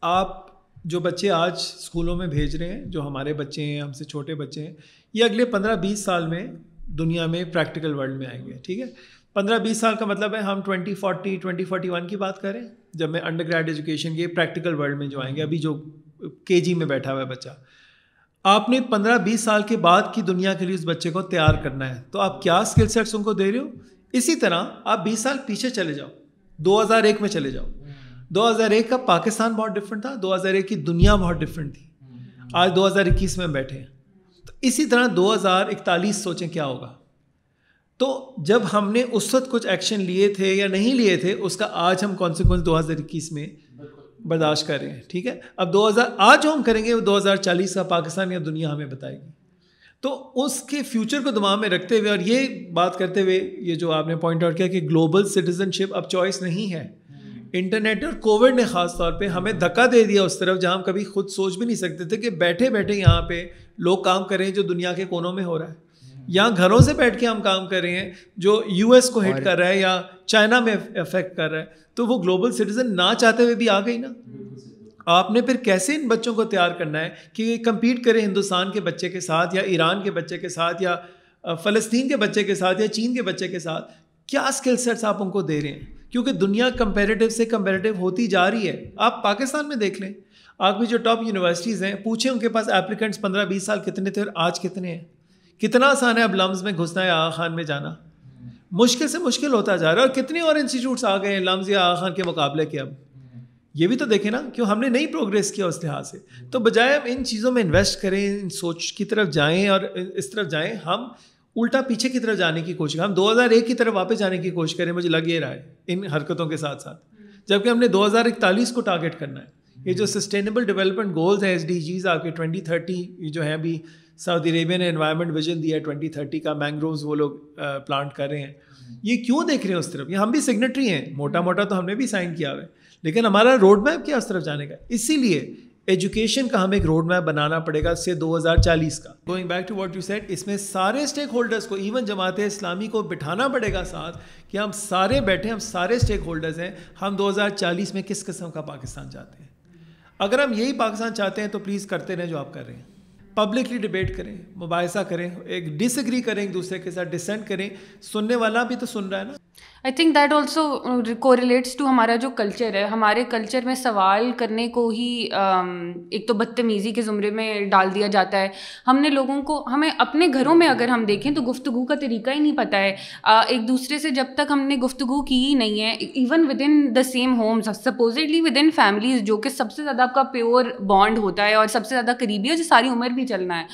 آپ جو بچے آج اسکولوں میں بھیج رہے ہیں جو ہمارے بچے ہیں ہم سے چھوٹے بچے ہیں یہ اگلے پندرہ بیس سال میں دنیا میں پریکٹیکل ورلڈ میں آئیں گے ٹھیک ہے؟ پندرہ بیس سال کا مطلب ہے ہم twenty forty twenty forty one کی بات کریں جب میں انڈر گریڈ ایجوکیشن کے پریکٹیکل ورلڈ میں جو آئیں گے ابھی جو کے جی میں بیٹھا ہوا ہے بچہ۔ آپ نے پندرہ بیس سال کے بعد کی دنیا کے لیے اس بچے کو تیار کرنا ہے۔ تو آپ کیا اسکل سیٹس ان کو دے رہے ہو؟ اسی طرح آپ بیس سال پیچھے چلے جاؤ۔ دو ہزار ایک میں چلے جاؤ۔ دو ہزار ایک کا پاکستان بہت ڈفرینٹ تھا دو ہزار ایک کی دنیا بہت ڈفرینٹ تھی۔ آج دو ہزار اکیس میں بیٹھے ہیں۔ اسی طرح دو ہزار اکتالیس سوچیں کیا ہوگا۔ تو جب ہم نے اس وقت کچھ ایکشن لیے تھے یا نہیں لیے تھے، اس کا آج ہم کانسیکوینس دو ہزار اکیس میں برداشت کر رہے ہیں، ٹھیک ہے؟ اب دو ہزار، آج جو ہم کریں گے، وہ دو ہزار چالیس کا پاکستان یا دنیا ہمیں بتائے گی۔ تو اس کے فیوچر کو دماغ میں رکھتے ہوئے اور یہ بات کرتے ہوئے، یہ جو آپ نے پوائنٹ آؤٹ کیا کہ گلوبل سٹیزن شپ اب چوائس نہیں ہے۔ انٹرنیٹ اور کووڈ نے خاص طور پہ ہمیں دھکا دے دیا اس طرف جہاں ہم کبھی خود سوچ بھی نہیں سکتے تھے کہ بیٹھے بیٹھے یہاں پہ لوگ کام کریں جو دنیا کے کونوں میں ہو رہا ہے۔ یہاں گھروں سے بیٹھ کے ہم کام کر رہے ہیں جو یو ایس کو ہٹ کر رہا ہے یا چائنا میں افیکٹ کر رہا ہے۔ تو وہ گلوبل سٹیزن نہ چاہتے ہوئے بھی آ گئی نا۔ آپ نے پھر کیسے ان بچوں کو تیار کرنا ہے کہ یہ کمپیٹ کرے ہندوستان کے بچے کے ساتھ یا ایران کے بچے کے ساتھ یا فلسطین کے بچے کے ساتھ یا چین کے بچے کے ساتھ؟ کیا اسکل سیٹس آپ ان کو دے رہے ہیں؟ کیونکہ دنیا کمپیریٹیو سے کمپیریٹیو ہوتی جا رہی ہے۔ آپ پاکستان میں دیکھ لیں، آپ کی جو ٹاپ یونیورسٹیز ہیں، پوچھیں ان کے پاس اپلیکنٹس پندرہ بیس سال کتنے تھے اور آج کتنے ہیں۔ کتنا آسان ہے اب لمز میں گھسنا ہے آغا خان میں جانا۔ مشکل سے مشکل ہوتا جا رہا ہے اور کتنے اور انسٹیٹیوٹس آ گئے ہیں لمز یا آغا خان کے مقابلے کے اب۔ یہ بھی تو دیکھیں نا کیوں ہم نے نہیں پروگریس کیا اس لحاظ سے۔ تو بجائے ہم ان چیزوں میں انویسٹ کریں، ان سوچ کی طرف جائیں اور اس طرف جائیں، ہم الٹا پیچھے کی طرف جانے کی کوشش ہم دو ہزار ایک کی طرف واپس جانے کی کوشش کریں مجھے لگ یہ رہا ہے ان حرکتوں کے ساتھ ساتھ۔ جبکہ ہم نے دو ہزار اکتالیس کو ٹارگیٹ کرنا ہے۔ یہ جو سسٹینیبل ڈیولپمنٹ گولز ہیں ایس ڈی جیز آپ کے ٹوئنٹی تھرٹی جو ہیں ابھی سعودی عربیہ نے انوائرمنٹ ویژن دیا ہے ٹوئنٹی تھرٹی کا مینگروز وہ لوگ پلانٹ کر رہے ہیں۔ یہ کیوں دیکھ رہے ہیں اس طرف؟ یہ ہم بھی سگنیٹری ہیں۔ موٹا موٹا تو ہم نے بھی سائن کیا ہوا ہے۔ لیکن ہمارا روڈ میپ کیا اس طرف جانے کا؟ اسی لیے ایجوکیشن کا ہمیں ایک روڈ میپ بنانا پڑے گا سے دو ہزار چالیس کا۔ Going back to what you set اس میں سارے اسٹیک ہولڈرس کو ایون جماعت اسلامی کو بٹھانا پڑے گا ساتھ کہ ہم سارے بیٹھے، ہم سارے اسٹیک ہولڈرس ہیں، ہم دو ہزار چالیس میں کس قسم کا پاکستان چاہتے ہیں؟ اگر ہم یہی پاکستان چاہتے ہیں تو پلیز کرتے رہیں جو آپ کر رہے ہیں۔ پبلکلی ڈبیٹ کریں، مباحثہ کریں، ایک ڈس ایگری کریں ایک دوسرے کے ساتھ ڈسینٹ کریں۔ سننے والا بھی تو سن رہا ہے نا۔ آئی تھنک دیٹ آلسو کو ریلیٹس ٹو ہمارا جو کلچر ہے. ہمارے کلچر میں سوال کرنے کو ہی um, ایک تو بدتمیزی کے زمرے میں ڈال دیا جاتا ہے. ہم نے لوگوں کو، ہمیں اپنے گھروں میں اگر ہم دیکھیں تو گفتگو کا طریقہ ہی نہیں پتہ ہے. ایک دوسرے سے جب تک ہم نے گفتگو کی ہی نہیں ہے even with in the same homes supposedly with in families جو کہ سب سے زیادہ آپ کا پیور بانڈ ہوتا ہے اور سب سے زیادہ قریبی ہے جو ساری عمر بھی چلنا ہے.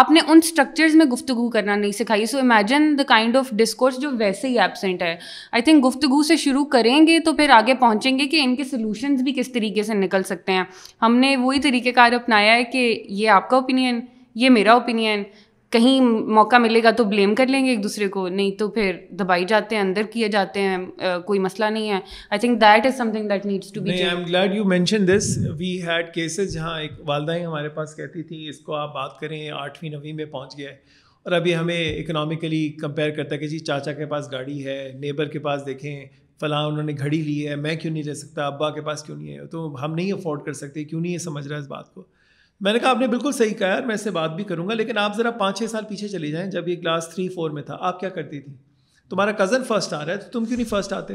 آپ نے ان اسٹرکچرز میں گفتگو کرنا نہیں سکھائی. So imagine the kind of discourse جو ویسے ہی ایبسینٹ ہے. آئی تھنک گفتگو سے شروع کریں گے تو پھر آگے پہنچیں گے کہ ان کے سلوشنز بھی کس طریقے سے نکل سکتے ہیں۔ ہم نے وہی طریقہ کار اپنایا ہے کہ یہ آپ کا اوپینین یہ میرا اوپینین کہیں موقع ملے گا تو بلیم کر لیں گے ایک دوسرے کو نہیں تو پھر دبائی جاتے ہیں اندر کیے جاتے ہیں کوئی مسئلہ نہیں ہے۔ I think that is something that needs to be I am glad you mention this we had cases جہاں ایک والدہ ہمارے پاس کہتی تھی اس کو آپ بات کریں آٹھویں نویں میں پہنچ گیا ہے۔ اور ابھی ہمیں اکنامیکلی کمپیئر کرتا ہے کہ جی چاچا کے پاس گاڑی ہے نیبر کے پاس دیکھیں، فلاں انہوں نے گھڑی لی ہے، میں کیوں نہیں لے سکتا؟ ابا کے پاس کیوں نہیں ہے؟ تو ہم نہیں افورڈ کر سکتے، کیوں نہیں یہ سمجھ رہا ہے اس بات کو؟ میں نے کہا آپ نے بالکل صحیح کہا یار، میں اس سے بات بھی کروں گا، لیکن آپ ذرا پانچ چھ سال پیچھے چلی جائیں، جب یہ کلاس تھری فور میں تھا، آپ کیا کرتی تھی تمہارا کزن فرسٹ آ رہا ہے، تو تم کیوں نہیں فرسٹ آتے؟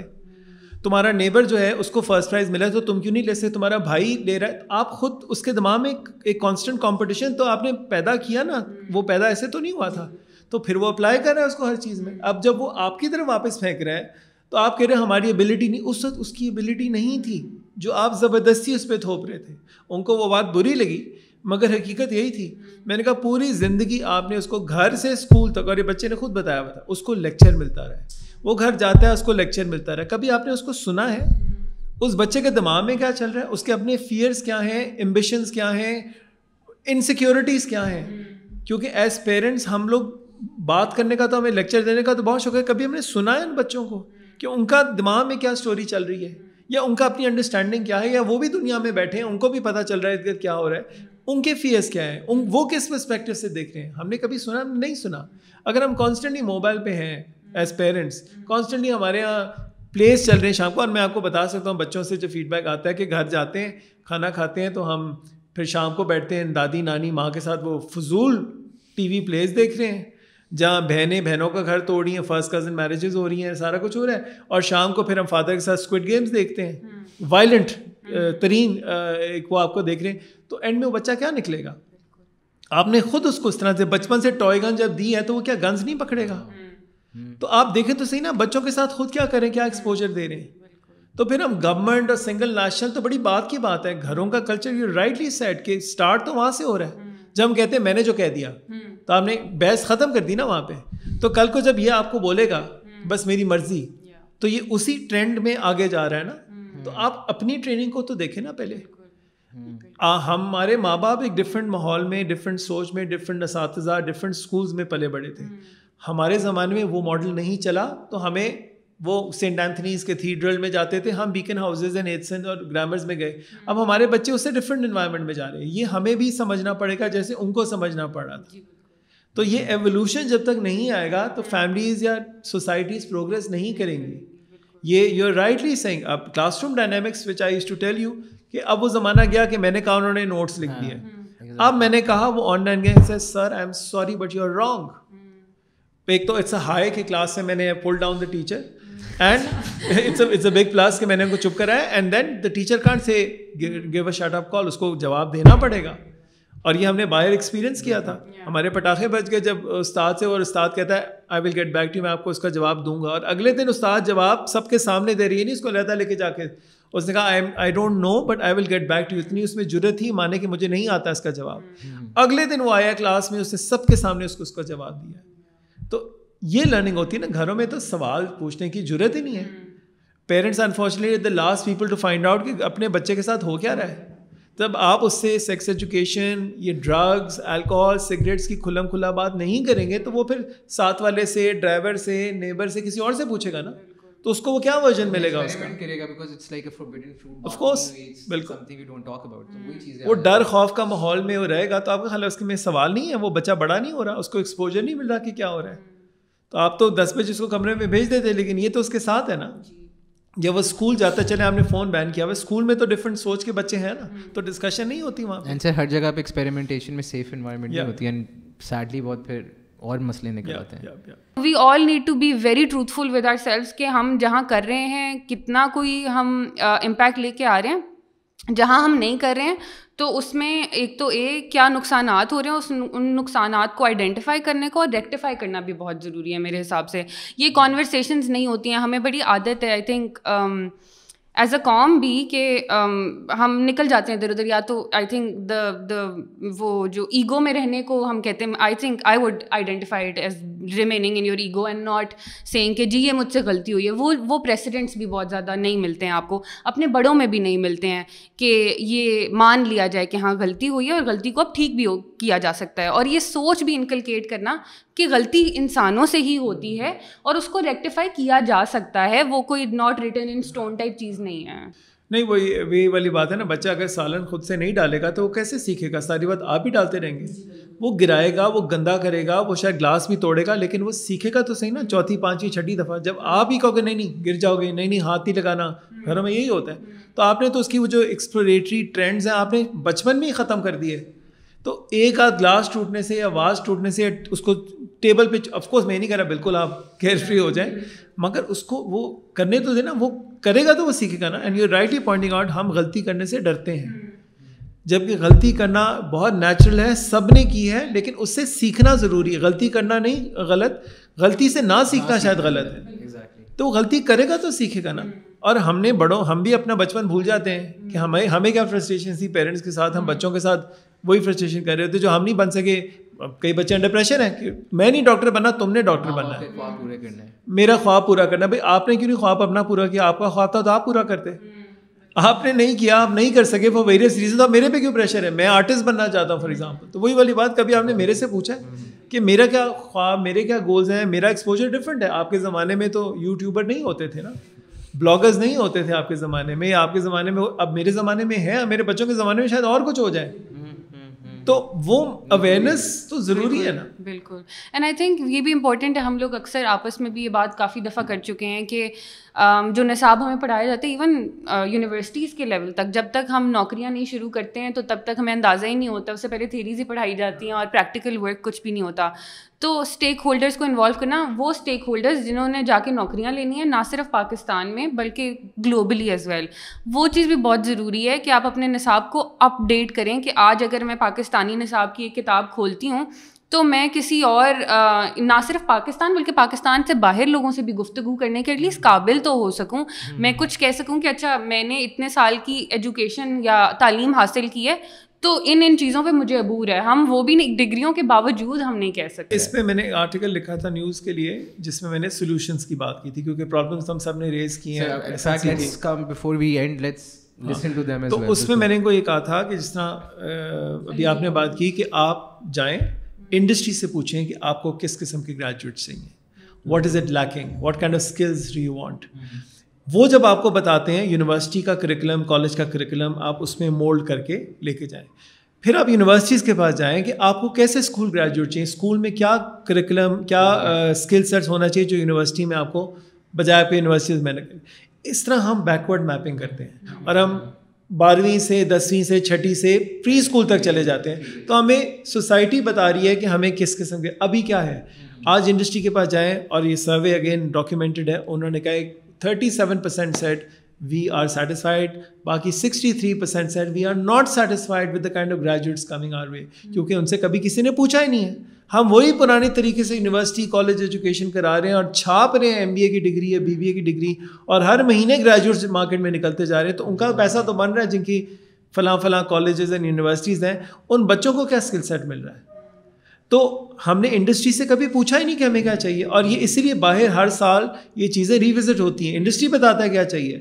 تمہارا نیبر جو ہے اس کو فرسٹ پرائز ملا تو تم کیوں نہیں لے سکتے؟ تمہارا بھائی لے رہا ہے۔ آپ خود اس کے دماغ میں ایک کانسٹنٹ کمپٹیشن تو آپ نے پیدا کیا نا۔ وہ پیدا ایسے تو نہیں ہوا تھا۔ تو پھر وہ اپلائی کر رہا ہے اس کو ہر چیز میں۔ اب جب وہ آپ کی طرف واپس پھینک رہا ہے، تو آپ کہہ رہے ہیں ہماری ابیلٹی نہیں۔ اس وقت اس کی ابیلٹی نہیں تھی جو آپ زبردستی اس پہ تھوپ رہے تھے۔ ان کو وہ بات بری لگی، مگر حقیقت یہی تھی۔ میں نے کہا، پوری زندگی آپ نے اس کو گھر سے اسکول تک، اور یہ بچے نے خود بتایا ہوا تھا، اس کو لیکچر ملتا رہا ہے۔ وہ گھر جاتا ہے، اس کو لیکچر ملتا رہا۔ کبھی آپ نے اس کو سنا ہے؟ اس بچے کے دماغ میں کیا چل رہا ہے؟ اس کے اپنے فیئرس کیا ہیں؟ امبیشنس کیا ہیں؟ انسیکیورٹیز کیا ہیں؟ کیونکہ ایز پیرنٹس ہم لوگ بات کرنے کا تو ہمیں لیکچر دینے کا تو بہت شوق ہے۔ کبھی ہم نے سنا ہے ان بچوں کو کہ ان کا دماغ میں کیا اسٹوری چل رہی ہے؟ یا ان کا اپنی انڈرسٹینڈنگ کیا ہے؟ یا وہ بھی دنیا میں بیٹھے ہیں، ان کو بھی پتہ چل رہا ہے کیا ہو رہا ہے۔ ان کے فیئرس کیا ہیں؟ ان وہ کس پرسپیکٹو سے دیکھ رہے ہیں؟ ہم نے کبھی سنا؟ نہیں سنا۔ اگر ہم کانسٹنٹلی موبائل پہ ہیں ایز پیرنٹس کانسٹنٹلی ہمارے یہاں پلیس چل رہے ہیں شام کو اور میں آپ کو بتا سکتا ہوں بچوں سے جو فیڈ بیک آتا ہے کہ گھر جاتے ہیں کھانا کھاتے ہیں تو ہم پھر شام کو بیٹھتے ہیں دادی نانی ماں کے ساتھ وہ فضول ٹی وی پلیز دیکھ رہے ہیں۔ جہاں بہنیں بہنوں کا گھر توڑ رہی ہیں فرسٹ کزن میرجز ہو رہی ہیں سارا کچھ ہو رہا ہے۔ اور شام کو پھر ہم فادر کے ساتھ اسکوڈ گیمس دیکھتے ہیں۔ وائلنٹ ترین ایک وہ آپ کو دیکھ رہے ہیں۔ تو اینڈ میں وہ بچہ کیا نکلے گا؟ آپ نے خود اس کو اس طرح سے بچپن سے ٹوائے گن جب دی ہے تو وہ کیا گنز نہیں پکڑے گا؟ تو آپ دیکھیں تو صحیح نا، بچوں کے ساتھ خود کیا کریں، کیا ایکسپوجر دے رہے ہیں؟ تو پھر ہم گورنمنٹ اور سنگل نیشنل تو بڑی بات کی بات ہے۔ گھروں کا کلچر یو رائٹلی سیٹ کہ اسٹارٹ تو وہاں سے ہو رہا ہے۔ جب ہم کہتے ہیں میں نے جو کہہ دیا، تو آپ نے بحث ختم کر دی نا وہاں پہ۔ تو کل کو جب یہ آپ کو بولے گا، بس میری مرضی۔ تو یہ اسی ٹرینڈ میں آگے جا رہا ہے نا۔ تو آپ اپنی ٹریننگ کو تو دیکھیں نا پہلے۔ ہمارے ماں باپ ایک ڈفرینٹ ماحول میں ڈفرینٹ سوچ میں ڈفرینٹ اساتذہ ڈفرینٹ اسکولس میں پلے بڑے تھے۔ ہمارے زمانے میں وہ ماڈل نہیں چلا تو ہمیں وہ سینٹ اینتھنیز کے تھیڈرل میں جاتے تھے ہم بیکن ہاؤزز اینڈ ایتسن اور گرامرز میں گئے۔ اب ہمارے بچے اس سے ڈفرینٹ انوائرمنٹ میں جا رہے ہیں۔ یہ ہمیں بھی سمجھنا پڑے گا جیسے ان کو سمجھنا پڑ رہا تھا تو یہ ایولیوشن جب تک نہیں آئے گا تو فیملیز یا سوسائٹیز پروگرس نہیں کریں گی یہ یو آر رائٹلی سینگ اب classroom dynamics which I to tell you کہ اب وہ زمانہ گیا کہ میں نے کہا انہوں نے نوٹس لکھ دیے۔ اب میں نے کہا وہ آن لائن گئے sir I am sorry but you are wrong ایک تو اٹس اے ہائی کہ کلاس سے میں نے pull down the teacher and it's it's a big plus کہ میں نے ان کو چپ کرایا and then the teacher can't say give a sort of call اس کو جواب دینا پڑے گا اور یہ ہم نے باہر ایکسپیرینس کیا تھا۔ ہمارے پٹاخے بج گئے جب استاد سے اور استاد کہتا ہے I will get back to میں آپ کو اس کا جواب دوں گا اور اگلے دن استاد جواب سب کے سامنے دے رہی ہے نہیں اس کو لہتا لے کے جا کے۔ اس نے کہا I don't know but I will get back to اتنی اس میں ضرورت تھی مانے کہ مجھے نہیں آتا اس کا جواب۔ اگلے دن وہ آیا کلاس میں اس نے سب کے سامنے اس کو اس کا جواب دیا۔ تو یہ لرننگ ہوتی ہے نا، گھروں میں تو سوال پوچھنے کی ضرورت ہی نہیں ہے۔ Parents unfortunately the last people to find out کہ اپنے بچے کے ساتھ ہو کیا رہا ہے۔ تب آپ اس سے سیکس ایجوکیشن یہ ڈرگس الکوہول سگریٹس کی کھلم کھلا بات نہیں کریں گے تو وہ پھر ساتھ والے سے ڈرائیور سے نیبر سے کسی اور سے پوچھے گا نا۔ تو اس کو وہ کیا ورژن ملے گا اس کا؟ وہ ڈر خوف کا ماحول میں وہ رہے گا تو آپ کا خیال اس کے میں سوال نہیں ہے وہ بچہ بڑا نہیں ہو رہا اس کو ایکسپوجر نہیں مل رہا کہ کیا ہو رہا ہے۔ تو آپ تو دس بجے اس کو کمرے میں بھیج دیتے لیکن یہ تو اس کے ساتھ ہے نا۔ جب وہ اسکول جاتا ہے چلے آپ نے فون بین کیا۔ ہوا اسکول میں تو ڈفرینٹ سوچ کے بچے ہیں نا تو ڈسکشن نہیں ہوتی وہاں۔ سر ہر جگہ پہ ایکسپیریمنٹیشن میں سیف انوائرمنٹ ہوتی ہے۔ سیڈلی بہت پھر اور مسئلے نکل آتے ہیں۔ We all need to be very truthful with ourselves کہ ہم جہاں کر رہے ہیں کتنا کوئی ہم امپیکٹ لے کے آ رہے ہیں جہاں ہم نہیں کر رہے ہیں تو اس میں ایک تو اے کیا نقصانات ہو رہے ہیں اس ان نقصانات کو آئیڈینٹیفائی کرنے کو اور ریکٹیفائی کرنا بھی بہت ضروری ہے میرے حساب سے۔ یہ کانورسیشنز نہیں ہوتی ہیں ہمیں بڑی عادت ہے آئی تھنک ایز اے کام بھی کہ ہم نکل جاتے ہیں ادھر ادھر یا تو آئی تھنک دا دا وہ جو ایگو میں رہنے کو ہم کہتے ہیں I think I would identified as remaining in your ego and not saying کہ جی یہ مجھ سے غلطی ہوئی ہے وہ وہ پریسیڈنٹس بھی بہت زیادہ نہیں ملتے ہیں آپ کو اپنے بڑوں میں بھی نہیں ملتے ہیں کہ یہ مان لیا جائے کہ ہاں غلطی ہوئی ہے اور غلطی کو اب ٹھیک بھی ہو کیا جا سکتا ہے اور یہ سوچ بھی انکلکیٹ کرنا کہ غلطی انسانوں سے ہی ہوتی ہے اور اس کو ریکٹیفائی کیا جا سکتا ہے، وہ کوئی not written in stone type چیز نہیں ہے۔ نہیں، وہی وہی والی بات ہے نا، بچہ اگر سالن خود سے نہیں ڈالے گا تو وہ کیسے سیکھے گا؟ ساری بات آپ ہی ڈالتے رہیں گے۔ وہ گرائے گا، وہ گندا کرے گا، وہ شاید گلاس بھی توڑے گا، لیکن وہ سیکھے گا تو صحیح نا۔ چوتھی، پانچویں، چھٹی دفعہ جب آپ ہی کہو گے نہیں نہیں، گر جاؤ گے، نہیں نہیں، ہاتھ نہیں لگانا۔ گھروں میں یہی ہوتا ہے۔ تو آپ نے تو اس کی وہ جو ایکسپلوریٹری ٹرینڈز ہیں، آپ نے بچپن میں ہی ختم کر دیے۔ تو ایک آدھ گلاس ٹوٹنے سے یا واز ٹوٹنے سے اس کو ٹیبل پہ آف کورس میں نہیں کہہ رہا بالکل آپ کیئر فری ہو جائیں۔ مگر اس کو وہ کرنے تو دے نا وہ کرے گا تو وہ سیکھے گا نا۔ And you rightly pointing out ہم غلطی کرنے سے ڈرتے ہیں۔ جبکہ غلطی کرنا بہت نیچرل ہے سب نے کی ہے لیکن اس سے سیکھنا ضروری ہے۔ غلطی کرنا نہیں غلط غلطی سے نہ سیکھنا شاید غلط ہے۔ تو وہ غلطی کرے گا تو سیکھے گا نا۔ اور ہم نے بڑوں ہم بھی اپنا بچپن بھول جاتے ہیں کہ ہمیں ہمیں کیا فرسٹریشن تھی پیرنٹس کے ساتھ ہم بچوں کے ساتھ۔ وہی فرسٹریشن کر رہے تھے جو ہم نہیں بن سکے۔ کئی بچے انڈر پریشر ہیں کہ میں نہیں ڈاکٹر بننا تم نے ڈاکٹر بننا۔ ہے میرا خواب پورا کرنا۔ بھائی آپ نے کیوں نہیں خواب اپنا پورا کیا؟ آپ کا خواب تھا تو آپ پورا کرتے۔ آپ نے نہیں کیا آپ نہیں کر سکے وہ ویریس ریزن میرے پہ کیوں پریشر ہے میں آرٹسٹ بننا چاہتا ہوں فار ایگزامپل تو وہی والی بات کبھی آپ نے میرے سے پوچھا کہ میرا کیا خواب میرے کیا گولز ہیں؟ میرا ایکسپوجر ڈفرینٹ ہے۔ آپ کے زمانے میں تو یوٹیوبر نہیں ہوتے تھے نا۔ بلاگرز نہیں ہوتے تھے آپ کے زمانے میں۔ آپ کے زمانے میں اب میرے زمانے میں ہے میرے بچوں کے زمانے میں شاید اور کچھ ہو جائے۔ تو وہ اویئرنیس تو ضروری ہے نا۔ بالکل اینڈ آئی تھنک یہ بھی امپورٹنٹ ہے، ہم لوگ اکثر آپس میں بھی یہ بات کافی دفعہ کر چکے ہیں کہ جو نصاب ہمیں پڑھائے جاتے ہیں ایون یونیورسٹیز کے لیول تک۔ جب تک ہم نوکریاں نہیں شروع کرتے ہیں، تو تب تک ہمیں اندازہ ہی نہیں ہوتا۔ اس سے پہلے تھیریز ہی پڑھائی جاتی ہیں اور پریکٹیکل ورک کچھ بھی نہیں ہوتا۔ تو اسٹیک ہولڈرس کو انوالو کرنا، وہ اسٹیک ہولڈرز جنہوں نے جا کے نوکریاں لینی ہیں، نہ صرف پاکستان میں، بلکہ گلوبلی ایز ویل وہ چیز بھی بہت ضروری ہے کہ آپ اپنے نصاب کو اپ ڈیٹ کریں کہ آج اگر میں پاکستانی نصاب کی ایک کتاب کھولتی ہوں تو میں کسی اور نہ صرف پاکستان بلکہ پاکستان سے باہر لوگوں سے بھی گفتگو کرنے کے لیے قابل تو ہو سکوں۔ میں کچھ کہہ سکوں کہ اچھا میں نے اتنے سال کی ایجوکیشن یا تعلیم حاصل کی ہے تو ان ان چیزوں پہ مجھے عبور ہے۔ ہم وہ بھی نہیں ڈگریوں کے باوجود ہم نہیں کہہ سکتے۔ اس پہ میں نے آرٹیکل لکھا تھا نیوز کے لیے جس میں میں نے سولوشنس کی بات کی تھی کیونکہ پرابلمس ہم سب نے ریز کی ہیں۔ تو اس میں میں نے کو یہ کہا تھا کہ جس طرح ابھی آپ نے بات کی کہ آپ جائیں انڈسٹری سے پوچھیں کہ آپ کو کس قسم کے گریجویٹ چاہیے؟ What is it lacking what kind of skills do you want وہ جب آپ کو بتاتے ہیں یونیورسٹی کا کریکلم کالج کا کریکلم آپ اس میں مولڈ کر کے لے کے جائیں۔ پھر آپ یونیورسٹیز کے پاس جائیں کہ آپ کو کیسے اسکول گریجویٹ چاہیے؟ اسکول میں کیا کریکلم کیا اسکل سیٹس ہونا چاہیے جو یونیورسٹی میں آپ کو بجائے پہ یونیورسٹیز میں اس طرح ہم بیکورڈ میپنگ کرتے ہیں اور ہم بارہویں سے دسویں سے چھٹی سے پری اسکول تک چلے جاتے ہیں۔ تو ہمیں سوسائٹی بتا رہی ہے کہ ہمیں کس قسم کے، ابھی کیا ہے؟ آج انڈسٹری کے پاس جائیں اور یہ سروے اگین ڈاکیومنٹڈ ہے۔ انہوں نے کہا thirty seven percent said we are satisfied باقی sixty three percent said we are not satisfied with the kind of graduates coming our way کیونکہ ان سے کبھی کسی نے پوچھا ہی نہیں ہے. ہم وہی پرانے طریقے سے یونیورسٹی کالج ایجوکیشن کرا رہے ہیں اور چھاپ رہے ہیں ایم بی اے کی ڈگری یا بی بی اے کی ڈگری اور ہر مہینے گریجویٹس مارکیٹ میں نکلتے جا رہے ہیں. تو ان کا پیسہ تو بن رہا ہے جن کی فلاں فلاں کالجز اینڈ یونیورسٹیز ہیں. ان بچوں کو کیا اسکل سیٹ مل رہا ہے؟ تو ہم نے انڈسٹری سے کبھی پوچھا ہی نہیں کہ ہمیں کیا چاہیے اور یہ اسی لیے باہر ہر سال یہ چیزیں ریوزٹ ہوتی ہیں. انڈسٹری بتاتا ہے کیا چاہیے؟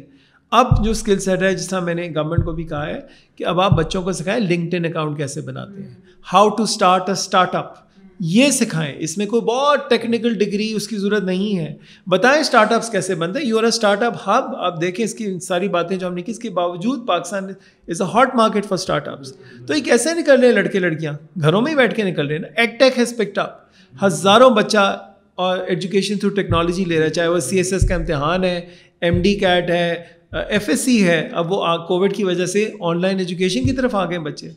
اب جو اسکل سیٹ ہے، جس طرح میں نے گورنمنٹ کو بھی کہا ہے کہ اب آپ بچوں کو سکھائیں لنکڈ ان اکاؤنٹ کیسے بناتے ہیں how to start a startup یہ سکھائیں۔ اس میں کوئی بہت ٹیکنیکل ڈگری اس کی ضرورت نہیں ہے۔ بتائیں اسٹارٹ اپس کیسے بنتے ہیں۔ You are a startup hub آپ دیکھیں اس کی ساری باتیں جو ہم نے کی، اس کے باوجود Pakistan is a hot market for startups تو یہ کیسے نکل رہے ہیں لڑکے، لڑکیاں، گھروں میں ہی بیٹھ کے نکل رہے ہیں نا۔ ایک ٹیک ہیز پکٹ اپ ہزاروں بچہ اور ایجوکیشن تھرو ٹیکنالوجی لے رہا ہے، چاہے وہ سی ایس ایس کا امتحان ہے ایم ڈی کیٹ ہے ایف ایس سی ہے اب وہ کووڈ کی وجہ سے آن لائن ایجوکیشن کی طرف آ گئے بچے۔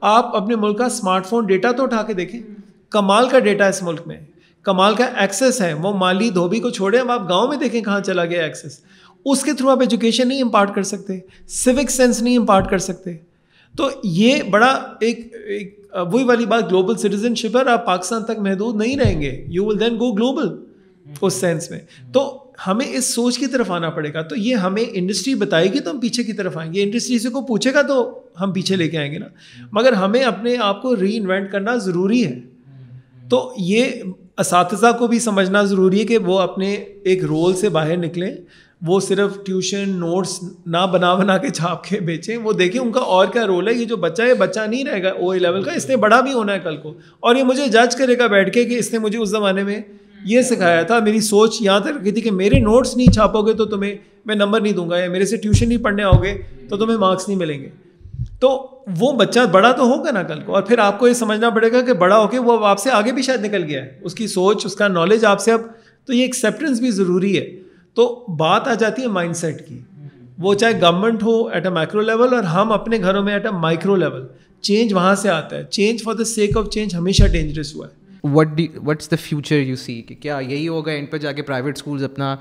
آپ اپنے ملک کا اسمارٹ فون ڈیٹا تو اٹھا کے دیکھیں۔ کمال کا ڈیٹا اس ملک میں۔ کمال کا ایکسیس ہے۔ وہ مالی دھوبی کو چھوڑیں اب آپ گاؤں میں دیکھیں کہاں چلا گیا ایکسیس اس کے تھرو آپ ایجوکیشن نہیں امپارٹ کر سکتے۔ سوک سینس نہیں امپارٹ کر سکتے۔ تو یہ بڑا ایک وہی والی بات گلوبل سٹیزن شپ ہے آپ پاکستان تک محدود نہیں رہیں گے۔ You will then go global us sense میں۔ تو ہمیں اس سوچ کی طرف آنا پڑے گا۔ تو یہ ہمیں انڈسٹری بتائے گی تو ہم پیچھے کی طرف آئیں گے۔ انڈسٹری سے کو پوچھے گا تو ہم پیچھے لے کے آئیں گے نا۔ مگر ہمیں اپنے آپ کو ری انوینٹ کرنا ضروری ہے۔ تو یہ اساتذہ کو بھی سمجھنا ضروری ہے کہ وہ اپنے ایک رول سے باہر نکلیں۔ وہ صرف ٹیوشن نوٹس نہ بنا بنا کے چھاپ کے بیچیں۔ وہ دیکھیں ان کا اور کیا رول ہے۔ یہ جو بچہ ہے، بچہ نہیں رہے گا۔ او اے لیول کا اس نے بڑا بھی ہونا ہے کل کو۔ اور یہ مجھے جج کرے گا بیٹھ کے کہ اس نے مجھے اس زمانے میں یہ سکھایا تھا، میری سوچ یہاں تک رکھی تھی کہ میرے نوٹس نہیں چھاپو گے تو تمہیں میں نمبر نہیں دوں گا یا میرے سے ٹیوشن نہیں پڑھنے آؤ گے تو تمہیں مارکس نہیں ملیں گے۔ تو وہ بچہ بڑا تو ہوگا نا کل کو، اور پھر آپ کو یہ سمجھنا پڑے گا کہ بڑا ہو کے وہ آپ سے آگے بھی شاید نکل گیا ہے۔ اس کی سوچ، اس کا نالج آپ سے اب، تو یہ ایکسیپٹنس بھی ضروری ہے۔ تو بات آ جاتی ہے مائنڈ سیٹ کی۔ وہ چاہے گورنمنٹ ہو ایٹ اے مائکرو لیول اور ہم اپنے گھروں میں at a micro level change وہاں سے آتا ہے۔ Change for the sake of change ہمیشہ ڈینجرس ہوا ہے۔ What what's the future you see کہ کیا یہی ہوگا اینڈ پہ جا کے پرائیویٹ اسکولز اپنا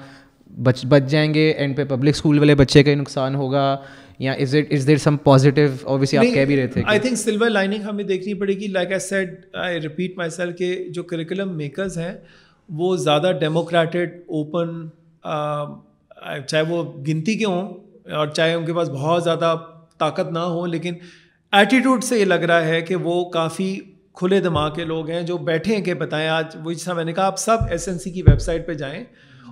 بچ بچ جائیں گے اینڈ پہ پبلک اسکول والے بچے کا نقصان ہوگا یا is it is there some positive obviously آپ کہہ بھی رہے تھے آئی تھنک سلور لائننگ ہمیں دیکھنی پڑے گی. Like I said I repeat myself کہ جو کریکولم میکرز ہیں وہ زیادہ ڈیموکریٹڈ اوپن چاہے وہ گنتی کے ہوں اور چاہے ان کے پاس بہت زیادہ طاقت نہ ہو لیکن ایٹیٹیوڈ سے یہ لگ رہا ہے کہ وہ کافی کھلے دماغ کے لوگ ہیں جو بیٹھے ہیں کہ بتائیں آج وہ جیسا میں نے کہا آپ سب ایس این سی کی ویب سائٹ پہ جائیں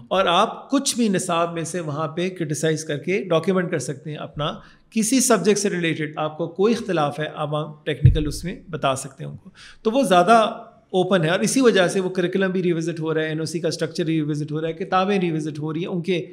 اور آپ کچھ بھی نصاب میں سے وہاں پہ کرٹیسائز کر کے ڈاکیومنٹ کر سکتے ہیں اپنا کسی سبجیکٹ سے ریلیٹڈ آپ کو کوئی اختلاف ہے اب آپ ٹیکنیکل اس میں بتا سکتے ہیں ان کو تو وہ زیادہ اوپن ہے اور اسی وجہ سے وہ کریکولم بھی ریوزٹ ہو رہا ہے این او سی کا اسٹرکچر ریوزٹ ہو رہا ہے، کتابیں ریوزٹ ہو رہی ہیں، ان کے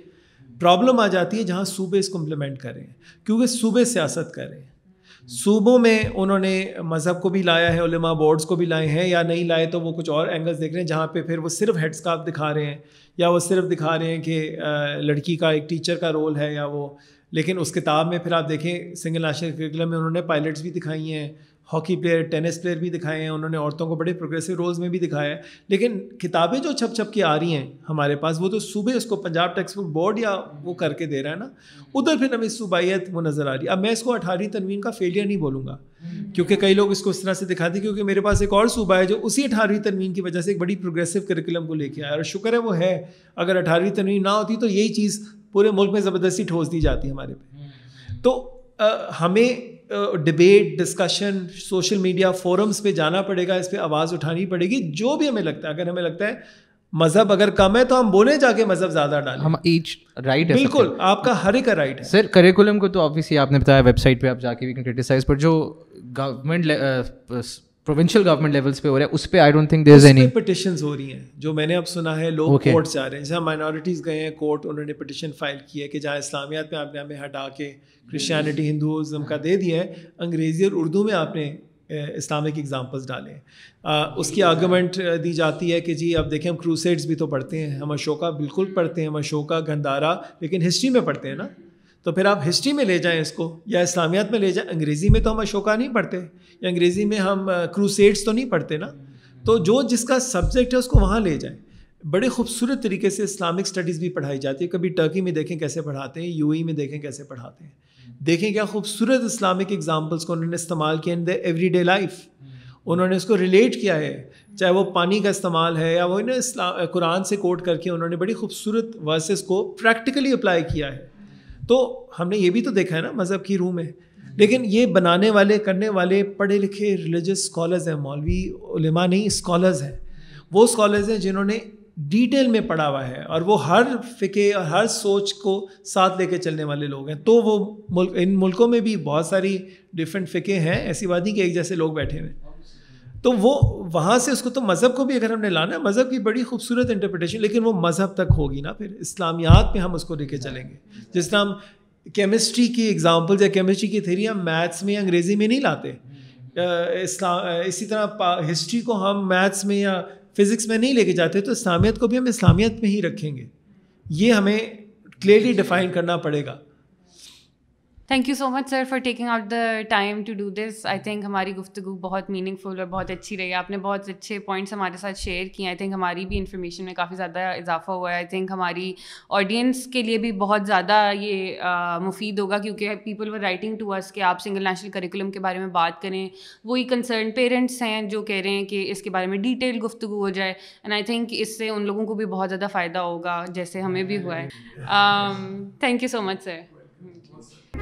پرابلم آ جاتی ہے جہاں صوبے اس کو امپلیمنٹ کریں کیونکہ صوبے سیاست کر رہے ہیں۔ صوبوں میں انہوں نے مذہب کو بھی لایا ہے، علماء بورڈز کو بھی لائے ہیں، یا نہیں لائے تو وہ کچھ اور اینگلس دیکھ رہے ہیں جہاں پہ پھر وہ صرف ہیڈ اسکارف دکھا رہے ہیں، یا وہ صرف دکھا رہے ہیں کہ لڑکی کا ایک ٹیچر کا رول ہے یا وہ، لیکن اس کتاب میں پھر آپ دیکھیں، سنگل نیشنل کریکولم میں انہوں نے پائلٹس بھی دکھائی ہیں۔ ہاکی پلیئر، ٹینس پلیئر بھی دکھائے ہیں، انہوں نے عورتوں کو بڑے پروگریسو رولز میں بھی دکھایا ہے۔ لیکن کتابیں جو چھپ چھپ کے آ رہی ہیں ہمارے پاس، وہ تو صوبے اس کو پنجاب ٹیکسٹ بک بورڈ یا وہ کر کے دے رہا ہے نا، ادھر پھر ہمیں صوبائیت وہ نظر آ رہی ہے۔ اب میں اس کو اٹھارہویں تنوین کا فیلئر نہیں بولوں گا، کیونکہ کئی لوگ اس کو اس طرح سے دکھاتے ہیں، کیونکہ میرے پاس ایک اور صوبہ ہے جو اسی اٹھارہویں تنوین کی وجہ سے ایک بڑی پروگریسو کریکولم کو لے کے آیا اور شکر ہے وہ ہے، اگر اٹھارہویں تنوین نہ ہوتی تو یہی چیز پورے ملک میں زبردستی ٹھوس دی جاتی ہے ہمارے پہ۔ تو ہمیں debate discussion social media forums پہ جانا پڑے گا اس پہ آواز اٹھانی پڑے گی جو بھی ہمیں لگتا ہے اگر ہمیں لگتا ہے مذہب اگر کم ہے تو ہم بولیں جا کے مذہب زیادہ ڈالیں۔ ہم ایچ رائٹ بالکل آپ کا ہر ایک کا رائٹ ہے۔ سر کریکولم کو تو آبویسلی آپ نے بتایا ویب سائٹ پہ آپ جا کے بھی کرٹیسائز پر جو گورنمنٹ پروونشل گورنمنٹ لیولس پہ ہو رہا ہے اس پہ I don't think there is any petitions ہو رہی ہیں۔ جو میں نے اب سنا ہے لوگ کورٹ جا رہے ہیں۔ جہاں مائنورٹیز گئے ہیں کورٹ انہوں نے پٹیشن فائل کی ہے کہ جہاں اسلامیات میں آپ نے ہمیں ہٹا کے کرسچینٹی ہندوازم کا دے دیا ہے انگریزی اور اردو میں آپ نے اسلامک اگزامپلس ڈالے ہیں۔ اس کی آرگومنٹ دی جاتی ہے کہ جی اب دیکھیں ہم کروسیڈس بھی تو پڑھتے ہیں۔ ہم اشوکا بالکل پڑھتے ہیں ہم اشوکا گندارا لیکن ہسٹری میں پڑھتے ہیں نا۔ تو پھر آپ ہسٹری میں لے جائیں اس کو، یا اسلامیات میں لے جائیں۔ انگریزی میں تو ہم اشوکا نہیں پڑھتے، یا انگریزی میں ہم کروسیڈس تو نہیں پڑھتے نا۔ تو جو جس کا سبجیکٹ ہے اس کو وہاں لے جائیں۔ بڑے خوبصورت طریقے سے اسلامک اسٹڈیز بھی پڑھائی جاتی ہے۔ کبھی ٹرکی میں دیکھیں کیسے پڑھاتے ہیں، یو ای میں دیکھیں کیسے پڑھاتے ہیں۔ دیکھیں کیا خوبصورت اسلامک ایگزامپلس کو انہوں نے استعمال کیا in the everyday life انہوں نے اس کو ریلیٹ کیا ہے۔ چاہے وہ پانی کا استعمال ہے یا وہ انہیں اسلام قرآن سے کوٹ کر کے انہوں نے بڑی خوبصورت ورسز کو پریکٹیکلی اپلائی کیا ہے۔ تو ہم نے یہ بھی تو دیکھا ہے نا مذہب کی روح میں۔ لیکن یہ بنانے والے، کرنے والے پڑھے لکھے ریلیجس اسکالرز ہیں، مولوی، علماء نہیں اسکالرز ہیں۔ وہ اسکالرز ہیں جنہوں نے ڈیٹیل میں پڑھا ہوا ہے اور وہ ہر فقے اور ہر سوچ کو ساتھ لے کے چلنے والے لوگ ہیں۔ تو وہ ملک، ان ملکوں میں بھی بہت ساری ڈفرینٹ فقے ہیں، ایسی بات نہیں کہ ایک جیسے لوگ بیٹھے ہوئے۔ تو وہ وہاں سے اس کو تو مذہب کو بھی اگر ہم نے لانا ہے، مذہب کی بڑی خوبصورت انٹرپریٹیشن لیکن وہ مذہب تک ہوگی نا پھر۔ اسلامیات میں ہم اس کو لے کے چلیں گے۔ جس طرح ہم کیمسٹری کی ایگزامپل یا کیمسٹری کی تھیری ہم میتھس میں یا انگریزی میں نہیں لاتے۔ اسلام، اسی طرح ہسٹری کو ہم میتھس میں یا فزکس میں نہیں لے کے جاتے، تو اسلامیت کو بھی ہم اسلامیت میں ہی رکھیں گے۔ یہ ہمیں کلیئرلی ڈیفائن کرنا پڑے گا۔ Thank you so much sir for taking out the time to do this I think ہماری گفتگو بہت میننگ فل اور بہت اچھی رہی آپ نے بہت اچھے پوائنٹس ہمارے ساتھ شیئر کیے آئی تھنک ہماری بھی انفارمیشن میں کافی زیادہ اضافہ ہوا ہے آئی تھنک ہماری آڈینس کے لیے بھی بہت زیادہ یہ مفید ہوگا کیونکہ people were writing to us کہ آپ سنگل نیشنل کریکولم کے بارے میں بات کریں وہی کنسرن پیرنٹس ہیں جو کہہ رہے ہیں کہ اس کے بارے میں ڈیٹیل گفتگو ہو جائے اینڈ آئی تھنک اس سے ان لوگوں کو بھی بہت زیادہ فائدہ ہوگا جیسے ہمیں بھی ہوا ہے تھینک یو سو مچ سر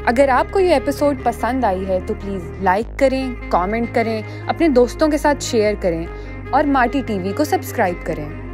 اگر آپ کو یہ ایپیسوڈ پسند آئی ہے تو پلیز لائک کریں کامنٹ کریں، اپنے دوستوں کے ساتھ شیئر کریں اور ماٹی ٹی وی کو سبسکرائب کریں۔